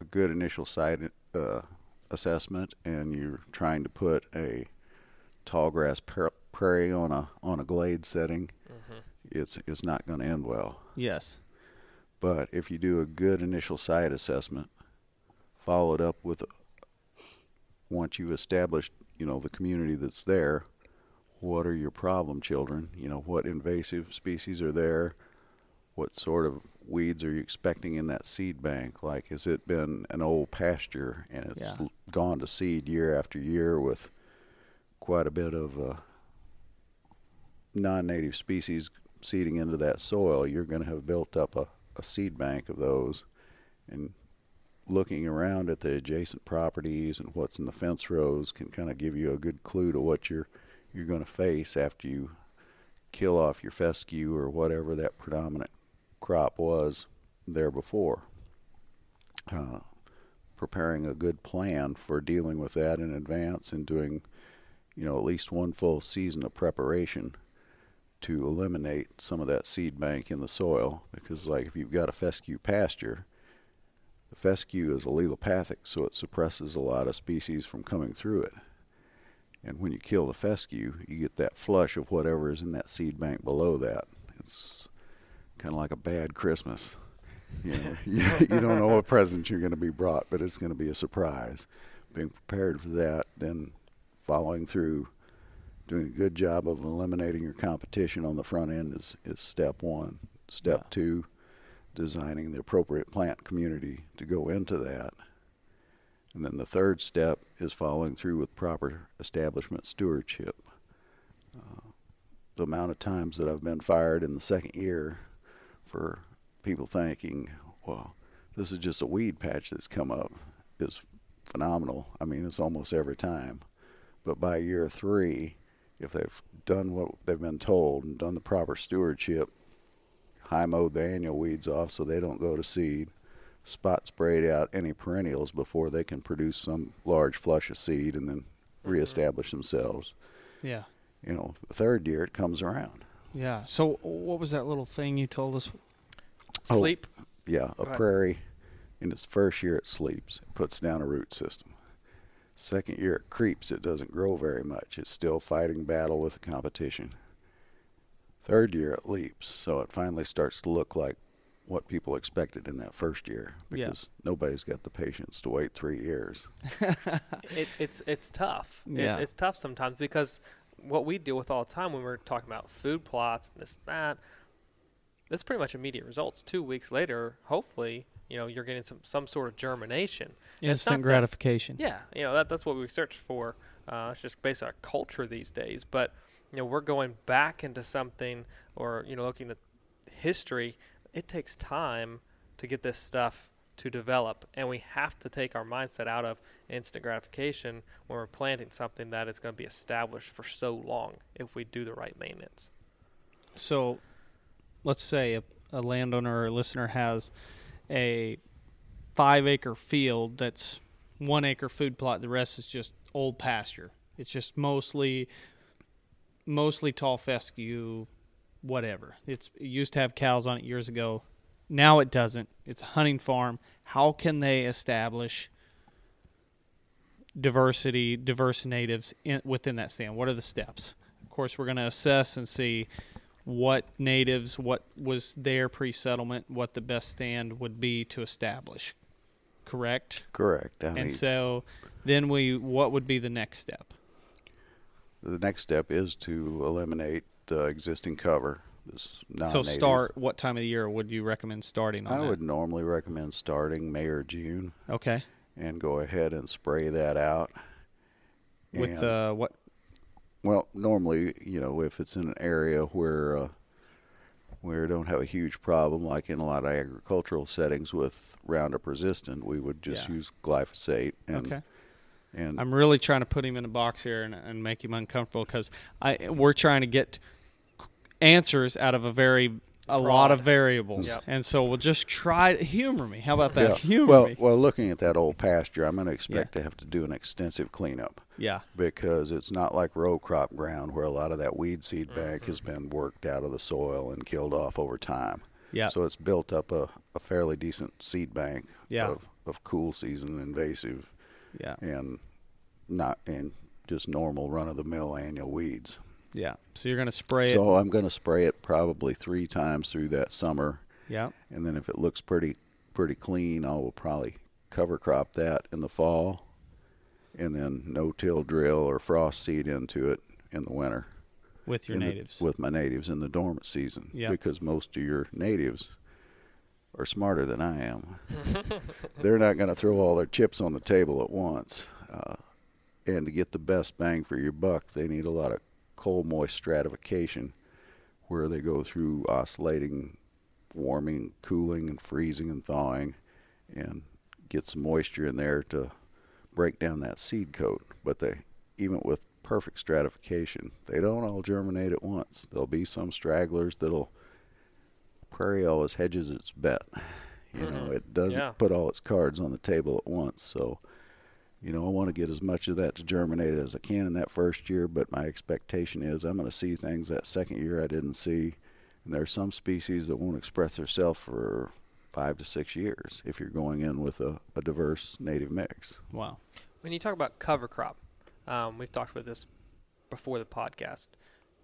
a good initial site uh, assessment and you're trying to put a tall grass pra- prairie on a on a glade setting, mm-hmm. it's it's not going to end well. Yes. But if you do a good initial site assessment, followed up with once you've established, you know, the community that's there, what are your problem children? You know, what invasive species are there? What sort of weeds are you expecting in that seed bank? Like, has it been an old pasture and it's Yeah. gone to seed year after year with quite a bit of uh, non-native species seeding into that soil? You're going to have built up a, a seed bank of those, and looking around at the adjacent properties and what's in the fence rows can kind of give you a good clue to what you're you're going to face after you kill off your fescue or whatever that predominant crop was there before. Uh, preparing a good plan for dealing with that in advance and doing, you know, at least one full season of preparation to eliminate some of that seed bank in the soil. Because, like, if you've got a fescue pasture, the fescue is allelopathic, so it suppresses a lot of species from coming through it. And when you kill the fescue, you get that flush of whatever is in that seed bank below that. It's kind of like a bad Christmas. You know, you, you don't know what present you're going to be brought, but it's going to be a surprise. Being prepared for that, then following through, doing a good job of eliminating your competition on the front end is, is step one. Step Yeah. two, designing the appropriate plant community to go into that. And then the third step is following through with proper establishment stewardship. Uh, the amount of times that I've been fired in the second year for people thinking, well, this is just a weed patch that's come up is phenomenal. I mean, it's almost every time. But by year three, if they've done what they've been told and done the proper stewardship, high mowed the annual weeds off so they don't go to seed, spot sprayed out any perennials before they can produce some large flush of seed and then mm-hmm. reestablish themselves. Yeah. You know, the third year it comes around. Yeah. So what was that little thing you told us? Oh. Sleep. Yeah, a prairie in its first year it sleeps, it puts down a root system. Second year it creeps, it doesn't grow very much. It's still fighting battle with the competition. Third year it leaps, so it finally starts to look like what people expected in that first year Yeah. because nobody's got the patience to wait three years. it, it's it's tough. It- Yeah. it's tough sometimes because what we deal with all the time when we're talking about food plots and this and that, that's pretty much immediate results. Two weeks later, hopefully, you know, you're getting some some sort of germination. And it's not Instant that- gratification. Yeah, you know that that's what we search for. Uh, it's just based on our culture these days. But you know, we're going back into something, or you know, looking at history. It takes time to get this stuff to develop, and we have to take our mindset out of instant gratification when we're planting something that is going to be established for so long if we do the right maintenance. So, let's say a, a landowner or a listener has a five acre field that's one acre food plot. The rest is just old pasture. It's just mostly, mostly tall fescue, whatever. It's it used to have cows on it years ago. Now it doesn't. It's a hunting farm. How can they establish diversity, diverse natives in, within that stand? What are the steps? Of course, we're going to assess and see what natives, what was their pre-settlement, what the best stand would be to establish. Correct. Correct. I mean, and so, then we, what would be the next step? the next step is to eliminate uh, existing cover. This So start. What time of the year would you recommend starting? On I that? would normally recommend starting May or June Okay. and go ahead and spray that out. With And- uh, what? Well, normally, you know, if it's in an area where uh, where we don't have a huge problem, like in a lot of agricultural settings with Roundup resistant, we would just Yeah. use glyphosate. And, Okay. And I'm really trying to put him in a box here and, and make him uncomfortable because I we're trying to get answers out of a very a lot of variables, Yep. and so we'll just try to humor me. How about that? yeah, Humor well, me. well, looking at that old pasture, I'm going to expect to have to do an extensive cleanup Yeah. because it's not like row crop ground where a lot of that weed seed bank Mm-hmm. has been worked out of the soil and killed off over time. Yeah. So it's built up a, a fairly decent seed bank Yeah. of, of cool season invasive Yeah. and not and just normal run of the mill annual weeds. Yeah. So you're gonna spray it. So I'm going to spray it probably three times through that summer, Yeah. and then if it looks pretty pretty clean, I will probably cover crop that in the fall, and then no till drill or frost seed into it in the winter. With your in the- natives. with my natives in the dormant season. Yeah. Because most of your natives are smarter than I am. They're not going to throw all their chips on the table at once. Uh, and to get the best bang for your buck, they need a lot of cold, moist stratification where they go through oscillating, warming, cooling, and freezing and thawing and get some moisture in there to break down that seed coat. But they, even with perfect stratification, they don't all germinate at once. There'll be some stragglers that'll. Prairie always hedges its bet. You know, mm-hmm. it doesn't Yeah. put all its cards on the table at once. So, you know, I want to get as much of that to germinate as I can in that first year. But my expectation is I'm going to see things that second year I didn't see. And there are some species that won't express themselves for five to six years if you're going in with a, a diverse native mix. wow. When you talk about cover crop, um, we've talked about this before the podcast.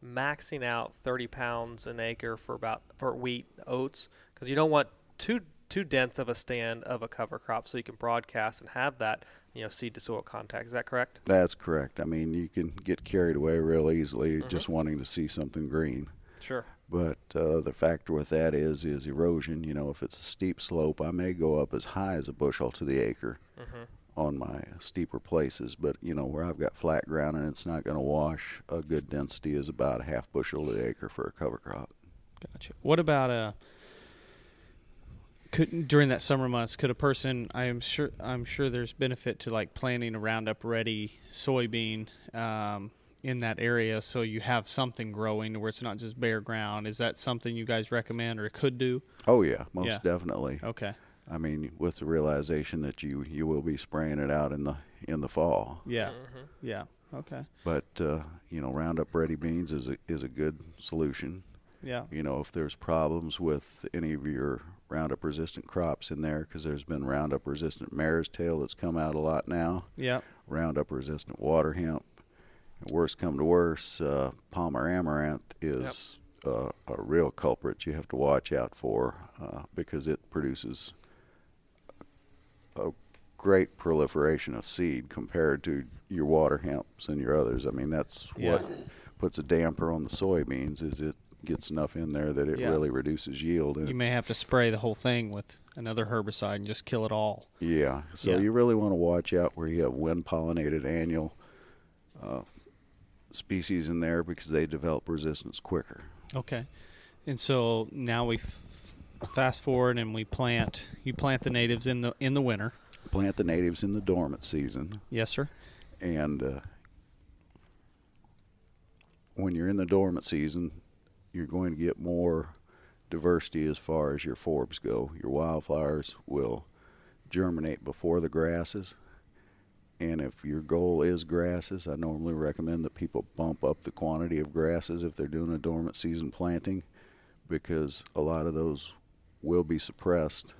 Maxing out 30 pounds an acre for about for wheat oats because you don't want too too dense of a stand of a cover crop, so you can broadcast and have that you know seed to soil contact. Is that correct? That's correct. I mean, you can get carried away real easily just wanting to see something green. Sure. But uh, the factor with that is is erosion. You know, if it's a steep slope, I may go up as high as a bushel to the acre on my steeper places. But you know, where I've got flat ground and it's not going to wash, a good density is about a half bushel to the acre for a cover crop. Gotcha. What about uh could during that summer months could a person I am sure I'm sure there's benefit to like planting a Roundup ready soybean um, in that area so you have something growing where it's not just bare ground. Is that something you guys recommend or could do? Oh yeah, most Yeah. definitely. Okay. I mean, with the realization that you you will be spraying it out in the in the fall. Yeah. Yeah. Okay. But uh, you know, Roundup Ready beans is a, is a good solution. Yeah. You know, if there's problems with any of your Roundup resistant crops in there, because there's been Roundup resistant mare's tail that's come out a lot now, Yeah. Roundup resistant water hemp. And worst come to worse, uh, Palmer amaranth is uh, a real culprit you have to watch out for uh, because it produces a great proliferation of seed compared to your water hemps and your others. I mean, that's Yeah. what puts a damper on the soybeans is it gets enough in there that it Yeah. really reduces yield. And You may have to spray the whole thing with another herbicide and just kill it all. Yeah, so Yeah. you really want to watch out where you have wind pollinated annual uh, species in there because they develop resistance quicker. Okay. And so now we f- fast forward and we plant you plant the natives in the in the winter. Plant the natives in the dormant season, Yes, sir. and uh, when you're in the dormant season, you're going to get more diversity as far as your forbs go. Your wildflowers will germinate before the grasses. And if your goal is grasses, I normally recommend that people bump up the quantity of grasses if they're doing a dormant season planting because a lot of those will be suppressed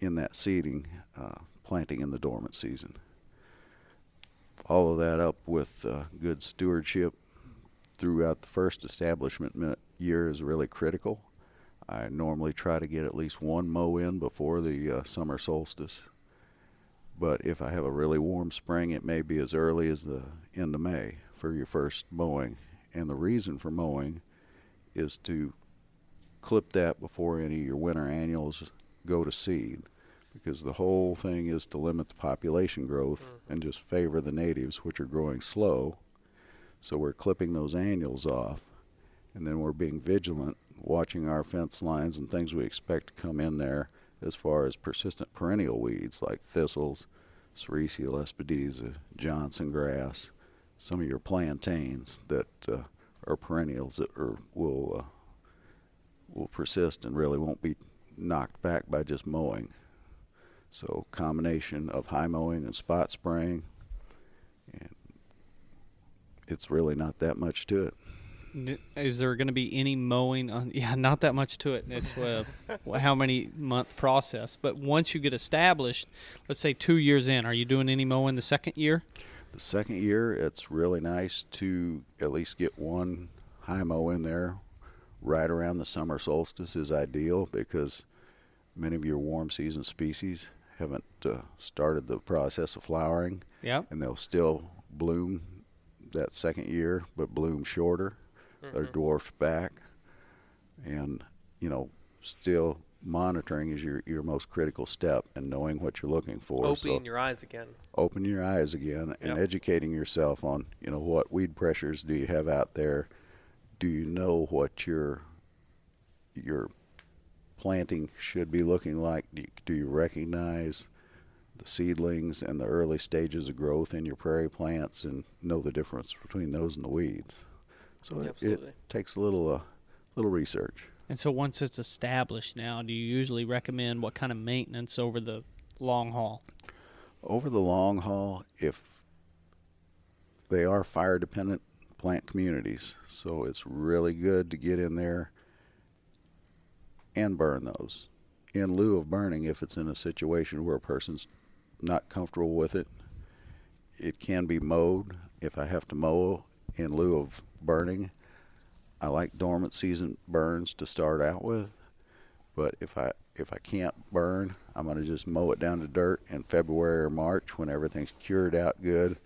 in that seeding, uh, planting in the dormant season. Follow that up with uh, good stewardship throughout the first establishment year is really critical. I normally try to get at least one mow in before the uh, summer solstice. But if I have a really warm spring, it may be as early as the end of May for your first mowing. And the reason for mowing is to clip that before any of your winter annuals go to seed. Because the whole thing is to limit the population growth and just favor the natives, which are growing slow. So we're clipping those annuals off, and then we're being vigilant, watching our fence lines and things we expect to come in there as far as persistent perennial weeds like thistles, Sericea lespedeza, Johnson grass, some of your plantains that uh, are perennials that are, will uh, will persist and really won't be knocked back by just mowing. So combination of high mowing and spot spraying, and it's really not that much to it. Is there going to be any mowing on? Yeah, not that much to it. It's uh, how many month process. But once you get established, let's say two years in, are you doing any mowing the second year? The second year, it's really nice to at least get one high mow in there right around the summer solstice is ideal because many of your warm season species haven't uh, started the process of flowering Yeah. and they'll still bloom that second year but bloom shorter they're mm-hmm. dwarfed back. And you know still monitoring is your, your most critical step and knowing what you're looking for. Opening So- your eyes again. open your eyes again and Yep. educating yourself on you know what weed pressures do you have out there? Do you know what your your planting should be looking like? Do you, do you recognize the seedlings and the early stages of growth in your prairie plants and know the difference between those and the weeds so it, it takes a little uh, little research And so once it's established now, do you usually recommend what kind of maintenance over the long haul? over the long haul, if they are fire dependent plant communities, so it's really good to get in there and burn those. In lieu of burning, if it's in a situation where a person's not comfortable with it, it can be mowed. If I have to mow in lieu of burning, I like dormant season burns to start out with. But if I if I can't burn, I'm going to just mow it down to dirt in February or March when everything's cured out good,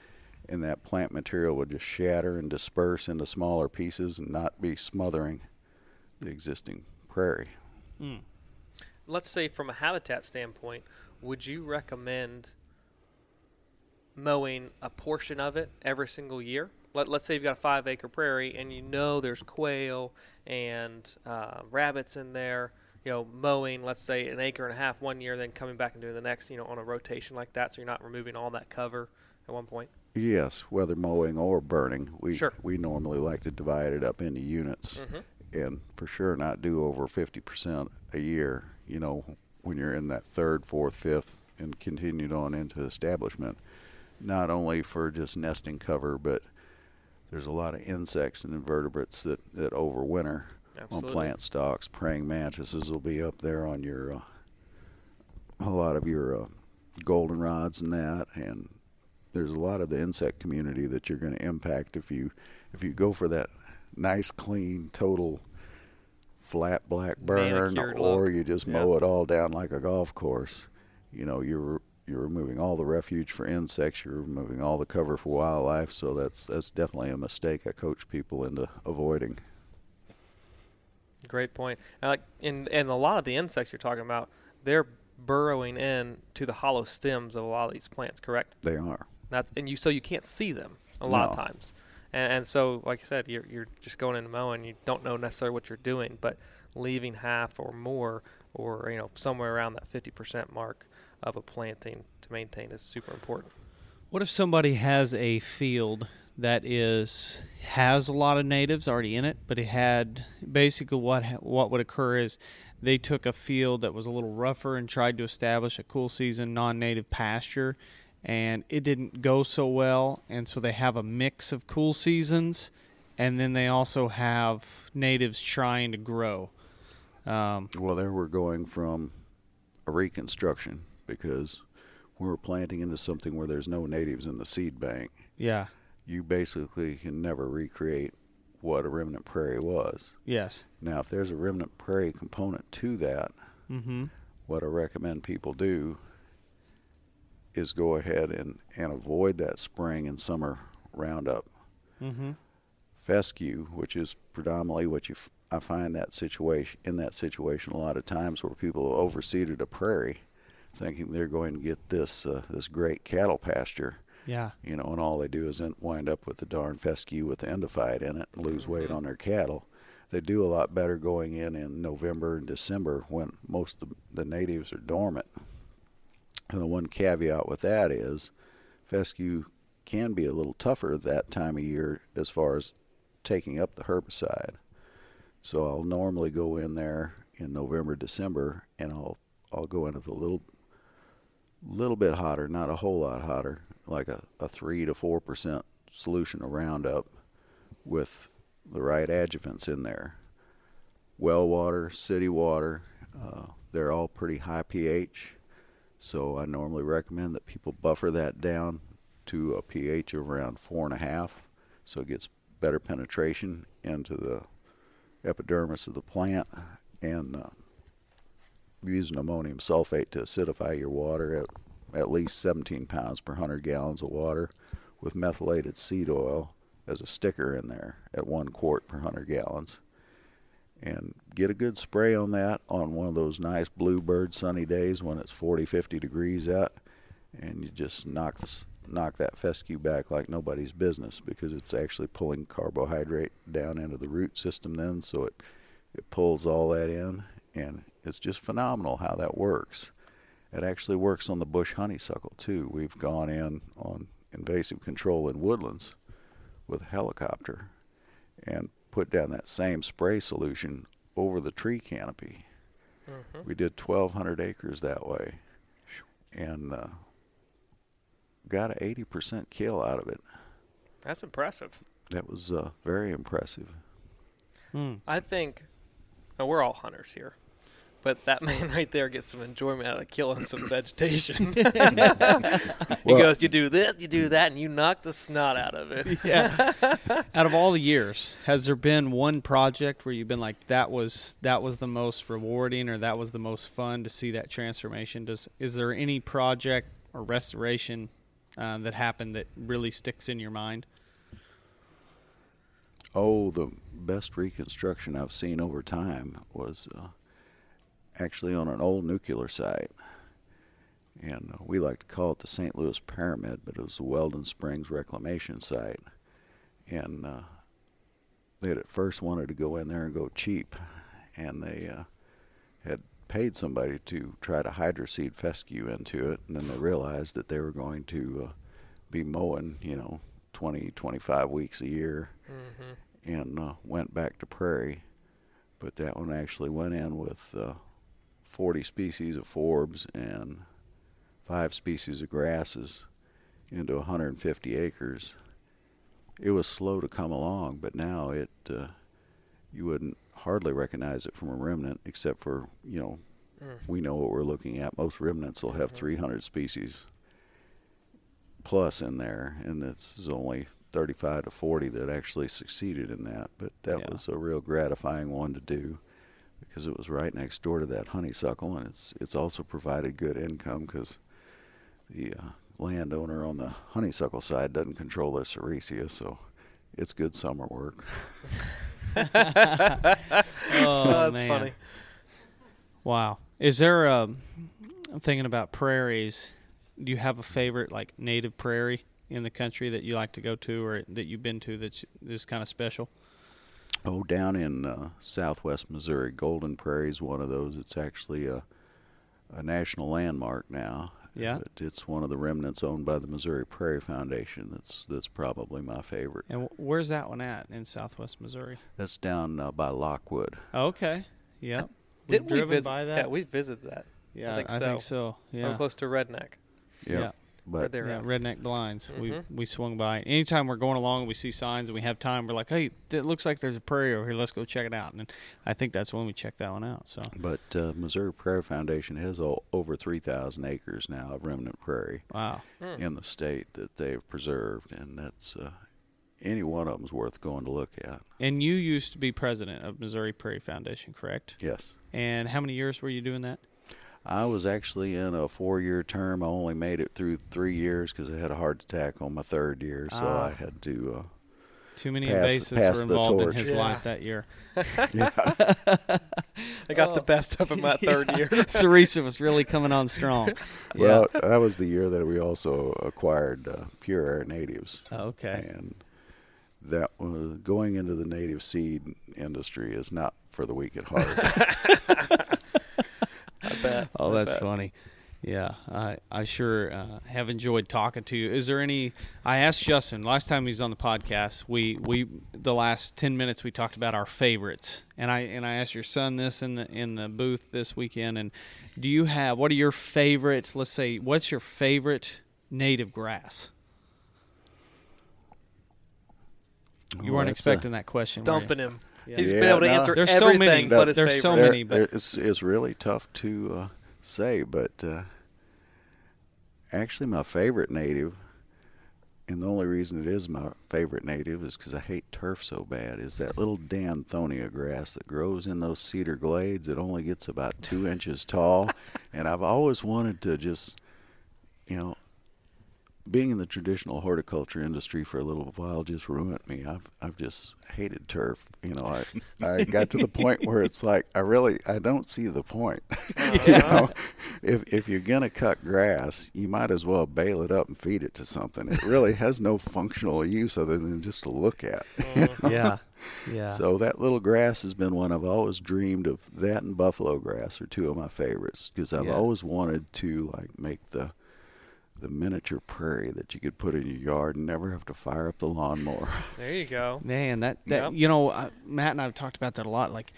and that plant material will just shatter and disperse into smaller pieces and not be smothering the existing prairie. Hmm. let's say from a habitat standpoint, would you recommend mowing a portion of it every single year? Let, let's say you've got a five acre prairie and you know there's quail and uh, rabbits in there. You know, mowing, let's say an acre and a half one year, then coming back and doing the next, you know, on a rotation like that, so you're not removing all that cover at one point. Yes, whether mowing or burning, we Sure. we normally like to divide it up into units, and for sure not do over fifty percent a year. You know, when you're in that third, fourth, fifth, and continued on into establishment, not only for just nesting cover, but there's a lot of insects and invertebrates that that overwinter Absolutely. on plant stocks. Praying mantises will be up there on your uh, a lot of your uh, goldenrods and that, and there's a lot of the insect community that you're going to impact if you if you go for that nice, clean, total flat black burn, Manicured or look. you just mow it all down like a golf course. You know, you're you're removing all the refuge for insects. You're removing all the cover for wildlife. So that's that's definitely a mistake I coach people into avoiding. Great point. And like in and a lot of the insects you're talking about, they're burrowing in to the hollow stems of a lot of these plants. Correct? They are. That's and you so you can't see them a lot of times, and, and so like I said, you're you're just going in to mow and you don't know necessarily what you're doing, but leaving half or more, or you know somewhere around that 50% mark of a planting to maintain is super important. What if somebody has a field that is has a lot of natives already in it, but it had basically what what would occur is they took a field that was a little rougher and tried to establish a cool season non-native pasture, and it didn't go so well, and so they have a mix of cool seasons, and then they also have natives trying to grow. Um, Well, there we're going from a reconstruction because we're planting into something where there's no natives in the seed bank. yeah. You basically can never recreate what a remnant prairie was. Yes. Now, if there's a remnant prairie component to that, Mm-hmm. what I recommend people do is go ahead and, and avoid that spring and summer roundup. Mm-hmm. fescue, which is predominantly what you f- I find that situation in that situation a lot of times where people have overseeded a prairie, thinking they're going to get this uh, this great cattle pasture, Yeah. you know, and all they do is wind up with the darn fescue with the endophyte in it and lose weight on their cattle. They do a lot better going in in November and December when most of the natives are dormant. And the one caveat with that is fescue can be a little tougher that time of year as far as taking up the herbicide. So I'll normally go in there in November, December, and I'll I'll go into the little little bit hotter, not a whole lot hotter, like a, a three to four percent solution of Roundup with the right adjuvants in there. Well water, city water, uh, they're all pretty high pH. So I normally recommend that people buffer that down to a pH of around four and a half, so it gets better penetration into the epidermis of the plant, and uh, using ammonium sulfate to acidify your water at at least 17 pounds per 100 gallons of water, with methylated seed oil as a sticker in there at one quart per 100 gallons. And get a good spray on that on one of those nice bluebird sunny days when it's 40, 50 degrees out, and you just knock knock that fescue back like nobody's business because it's actually pulling carbohydrate down into the root system then, so it it pulls all that in, and it's just phenomenal how that works. It actually works on the bush honeysuckle too. We've gone in on invasive control in woodlands with a helicopter and put down that same spray solution over the tree canopy. We did 1,200 acres that way, and uh, got an 80% kill out of it. That's impressive. That was uh, very impressive. Hmm. I think and we're all hunters here. But that man right there gets some enjoyment out of killing some vegetation. he Well- goes, "You do this, you do that, and you knock the snot out of it." yeah. Out of all the years, has there been one project where you've been like that was that was the most rewarding or that was the most fun to see that transformation? Does is there any project or restoration uh, that happened that really sticks in your mind? Oh, the best reconstruction I've seen over time was uh, actually on an old nuclear site. And uh, we like to call it the St. Louis Pyramid, but it was the Weldon Springs Reclamation Site. And uh, they had at first wanted to go in there and go cheap. And they uh, had paid somebody to try to hydroseed fescue into it. And then they realized that they were going to uh, be mowing, you know, 20, 25 weeks a year hmm and uh, went back to prairie. But that one actually went in with uh, 40 species of forbs and five species of grasses into 150 acres. It was slow to come along, but now it uh, you wouldn't hardly recognize it from a remnant, except for you know Mm. we know what we're looking at. Most remnants will have 300 species plus in there, and this is only 35 to 40 that actually succeeded in that. But that Yeah. was a real gratifying one to do because it was right next door to that honeysuckle, and it's it's also provided good income because the uh, landowner on the honeysuckle side doesn't control their sericea, so it's good summer work. Oh, that's man. funny. Wow. Is there a? I'm thinking about prairies. Do you have a favorite like native prairie in the country that you like to go to or that you've been to that's is kind of special? Oh, down in uh, southwest Missouri, Golden Prairie is one of those. It's actually a, a national landmark now. Yeah. But it's one of the remnants owned by the Missouri Prairie Foundation. That's that's probably my favorite. And wh- where's that one at in Southwest Missouri? That's down uh, by Lockwood. Okay. Yep. Didn't We've we driven visit by that? Yeah, we visited that. Yeah, think I think so. Yeah. I'm close to Redneck. Yep. Yeah. Where But they're Yeah, at. redneck blinds. We Mhm. we swung by. Anytime we're going along and we see signs and we have time, we're like, "Hey, it looks like there's a prairie over here. Let's go check it out." And I think that's when we checked that one out. So but uh, Missouri Prairie Foundation has o- over 3,000 acres now of remnant prairie wow, Hmm. in the state that they've preserved, and that's uh, any one of them's worth going to look at. and you used to be president of Missouri Prairie Foundation, correct? Yes. And how many years were you doing that? I was actually in a four-year term. I only made it through three years because I had a heart attack on my third year, so Ah. I had to. Uh, Too many Pass- invasives pass were the involved in his Yeah. life that year. yeah, I got Oh. the best of him that third year. Sericea was really coming on strong. well, that was the year that we also acquired uh, Pure Air Natives, yeah. Okay. and that was going into the native seed industry is not for the weak at heart. I bet. Oh, I that's bet. funny. Yeah, I I sure uh, have enjoyed talking to you. Is there any? I asked Justin last time he was on the podcast. We we the last ten minutes we talked about our favorites, and I and I asked your son this in the in the booth this weekend. And do you have what are your favorite? Let's say what's your favorite native grass? You Oh, weren't expecting that question. were you? Stumping him. Yeah. He's Yeah, been able to no. answer There's so many. but his There's favorite. so There- many, but- it's, it's really tough to uh, say, but uh, actually, my favorite native, and the only reason it is my favorite native is because I hate turf so bad, is that little Danthonia grass that grows in those cedar glades. It only gets about two inches tall, and I've always wanted to just, you know, being in the traditional horticulture industry for a little while just ruined me. I've I've just hated turf. You know, I I got to the point where it's like I really I don't see the point. Uh-huh. you know, if if you're gonna cut grass, you might as well bale it up and feed it to something. It really has no functional use other than just to look at. you uh-huh. know? Yeah, yeah. So that little grass has been one I've always dreamed of. That and buffalo grass are two of my favorites because I've Yeah. always wanted to like make the the miniature prairie that you could put in your yard and never have to fire up the lawnmower. There you go. Man, that that Yep. you know, uh, Matt and I have talked about that a lot. Like,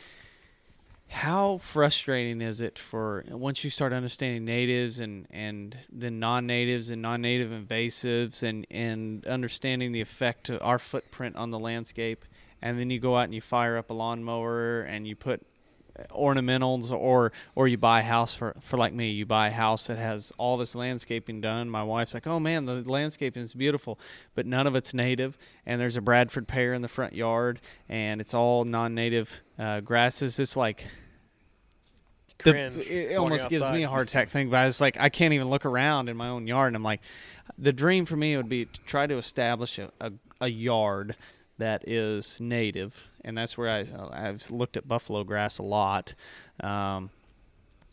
how frustrating is it for once you start understanding natives and and then non-natives and non-native invasives and and understanding the effect to our footprint on the landscape, and then you go out and you fire up a lawnmower and you put ornamentals or or you buy a house for for like me you buy a house that has all this landscaping done. My wife's like oh man the landscaping is beautiful but none of it's native and there's a bradford pear in the front yard and it's all non-native uh, grasses. It's like the, it almost gives me a heart attack thinking about it. It's like I can't even look around in my own yard, and I'm like, the dream for me would be to try to establish a, a, a yard that is native, and that's where I I've looked at buffalo grass a lot. Um,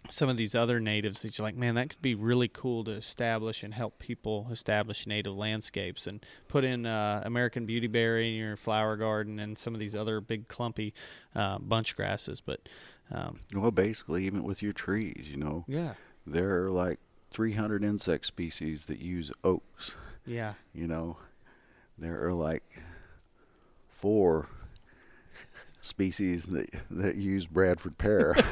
some of these other natives that you're like, man, that could be really cool to establish and help people establish native landscapes and put in uh, American beautyberry in your flower garden and some of these other big clumpy uh, bunch grasses. But um, Well, basically, even with your trees, you know, yeah, there are like 300 insect species that use oaks. yeah. You know, there are like four species that that use Bradford pear.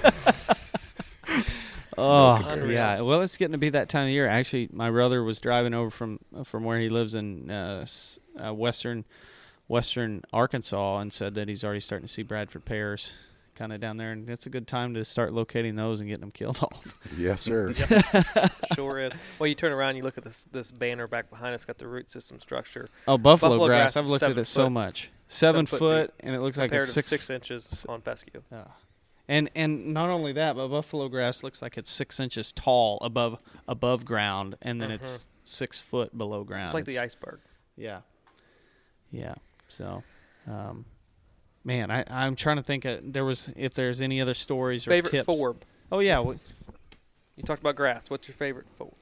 Oh comparison. yeah. Well, it's getting to be that time of year. Actually, my brother was driving over from from where he lives in uh, uh, western western Arkansas and said that he's already starting to see Bradford pears kind of down there, and it's a good time to start locating those and getting them killed off. yes, sir. sure is. Well, you turn around, you look at this this banner back behind us, got the root system structure Oh, buffalo, Buffalo grass! grass I've looked at seven it so much. Seven, seven foot foot, and it looks like compared it's six. six inches on fescue. Yeah. And and not only that, but buffalo grass looks like it's six inches tall above above ground, and then it's six foot below ground. Mm-hmm. It's like the iceberg. Yeah. Yeah. So, um, man, I, I'm trying to think. Of, there was if there's any other stories or tips. Favorite tips. forb. Oh yeah. w You talked about grass. What's your favorite forb?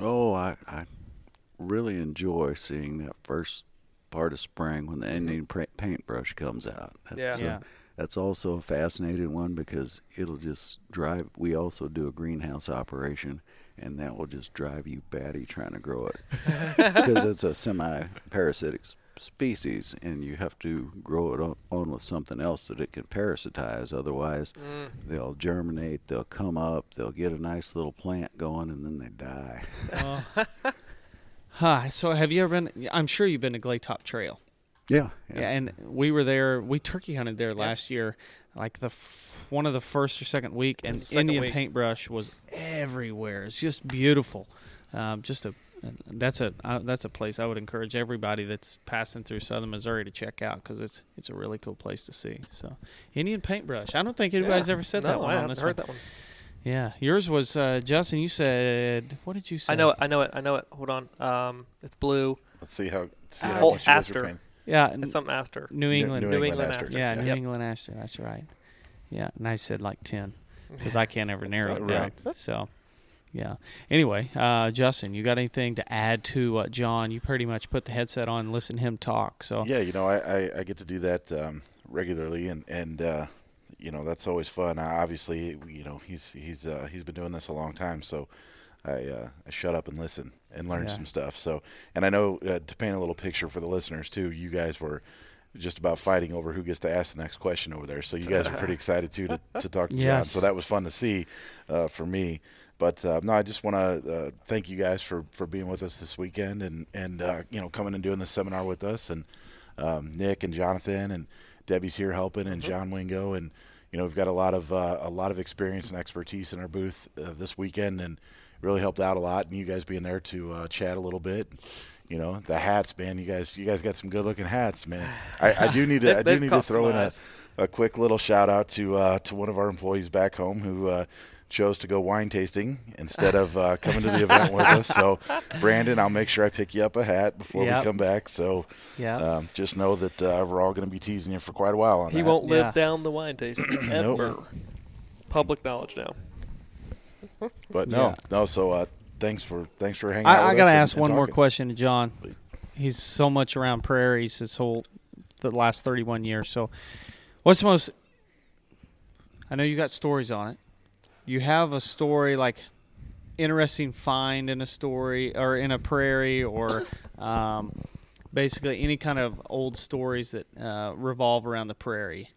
Oh, I, I really enjoy seeing that first part of spring when the Indian paintbrush comes out. That's, Yeah. Yeah. that's also a fascinating one because it'll just drive. We also do a greenhouse operation, and that will just drive you batty trying to grow it because it's a semi-parasitic species, and you have to grow it on, on with something else that it can parasitize. Otherwise, Mm. they'll germinate, they'll come up, they'll get a nice little plant going, and then they die. Huh. So have you ever been? I'm sure you've been to Glade Top Trail. Yeah, Yeah. and we were there. We turkey hunted there last year, like the f- one of the first or second week, and second Indian week. paintbrush was everywhere. It's just beautiful. Um, just a that's a uh, that's a place I would encourage everybody that's passing through Southern Missouri to check out because it's it's a really cool place to see. So Indian paintbrush. I don't think anybody's Yeah. ever said no, that one I on haven't this heard one. that one. Yeah, yours was uh, Justin. You said what did you say? I know it. I know it. I know it. Hold on. Um, it's blue. Let's see how see Uh, how Oh, much you guys are Aster. Yeah, n- It's something aster. New England. New England Aster. Aster. Yeah, New Yep. England Aster. That's right. Yeah, and I said like ten because I can't ever narrow it down. Right. So, yeah. Anyway, uh, Justin, you got anything to add to uh, John? You pretty much put the headset on and listen to him talk. So Yeah, you know, I, I, I get to do that um, regularly, and and uh, you know that's always fun. Obviously, you know he's he's uh, he's been doing this a long time, so I uh, I shut up and listen and learn Yeah. some stuff. So, and I know uh, to paint a little picture for the listeners too, you guys were just about fighting over who gets to ask the next question over there. So you guys are pretty excited too to, to talk to John. So that was fun to see uh, for me. But uh, no, I just want to uh, thank you guys for, for being with us this weekend and and uh, you know coming and doing this seminar with us and um, Nick and Jonathan and Debbie's here helping and John Wingo and you know we've got a lot of uh, a lot of experience and expertise in our booth uh, this weekend and really helped out a lot and you guys being there to uh, chat a little bit. You know the hats, man. You guys, you guys got some good looking hats, man. I, I do need to, I do need to throw in a, a quick little shout out to uh, to one of our employees back home who uh, chose to go wine tasting instead of uh, coming to the event with us. So, Brandon, I'll make sure I pick you up a hat before Yep. we come back. So, yeah. um, just know that uh, we're all going to be teasing you for quite a while on He that. won't live Yeah. down the wine tasting Nope. ever. Public knowledge now. But no, Yeah. no. So, uh, thanks for thanks for hanging out. I, I with got to us and- ask and one more question to John. Please. He's so much around prairies his whole the last 31 years. So, what's the most? I know you got stories on it. You have a story like interesting find in a story or in a prairie or um, basically any kind of old stories that uh, revolve around the prairie.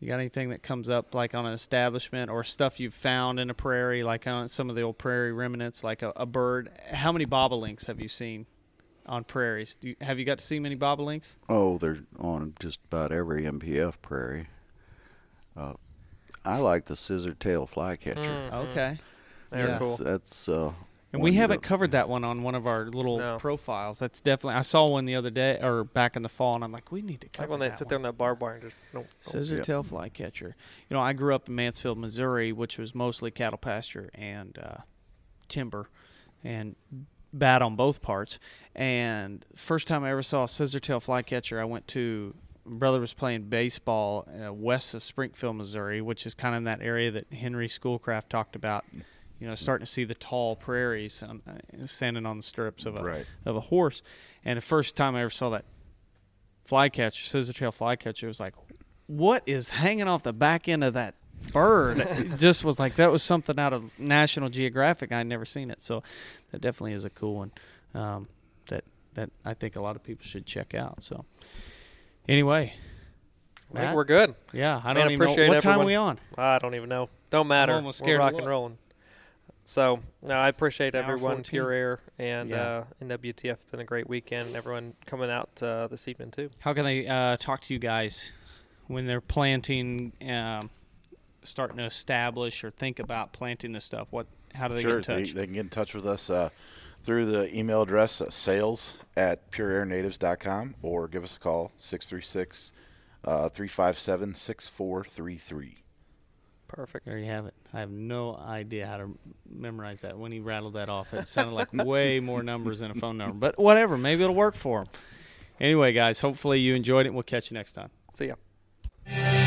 You got anything that comes up like on an establishment or stuff you've found in a prairie, like on some of the old prairie remnants, like a, a bird? How many bobolinks have you seen on prairies? Do you, have you got to see many bobolinks? Oh, they're on just about every MPF prairie. Uh, I like the scissor tail flycatcher. Mhm. Okay. They're Yeah. cool. That's, that's uh, And we haven't covered that one on one of our little No. profiles. That's definitely. I saw one the other day or back in the fall, and I'm like, we need to cover Like when they that sit one. there on that barbed wire and just no. Scissor Yep. tail flycatcher. You know, I grew up in Mansfield, Missouri, which was mostly cattle pasture and uh, timber, and bad on both parts. And first time I ever saw a scissor tail flycatcher, I went to. Brother was playing baseball uh, west of Springfield, Missouri, which is kind of in that area that Henry Schoolcraft talked about. You know, starting to see the tall prairies on, uh, standing on the stirrups of a Right. of a horse. And the first time I ever saw that flycatcher, scissor tail flycatcher, it was like, what is hanging off the back end of that bird? it just was like that was something out of National Geographic. I'd never seen it, so that definitely is a cool one. Um, that that I think a lot of people should check out. So anyway, I think we're good. yeah, I Man, don't even appreciate know what time everyone. we on. I don't even know. Don't matter. almost We're scared to rock and rolling. So no, I appreciate Hour everyone, 14. Pure Air and Yeah. uh, NWTF. It's been a great weekend. Everyone coming out uh, this evening too. How can they uh, talk to you guys when they're planting, um, starting to establish or think about planting this stuff? What? How do they sure, get in touch? They, they can get in touch with us uh, through the email address uh, sales at pureairnatives.com or give us a call 636 uh, 357 6433. Perfect. There you have it. I have no idea how to memorize that. When he rattled that off, it sounded like way more numbers than a phone number. But whatever, maybe it'll work for him. Anyway, guys, hopefully you enjoyed it. We'll catch you next time. See ya.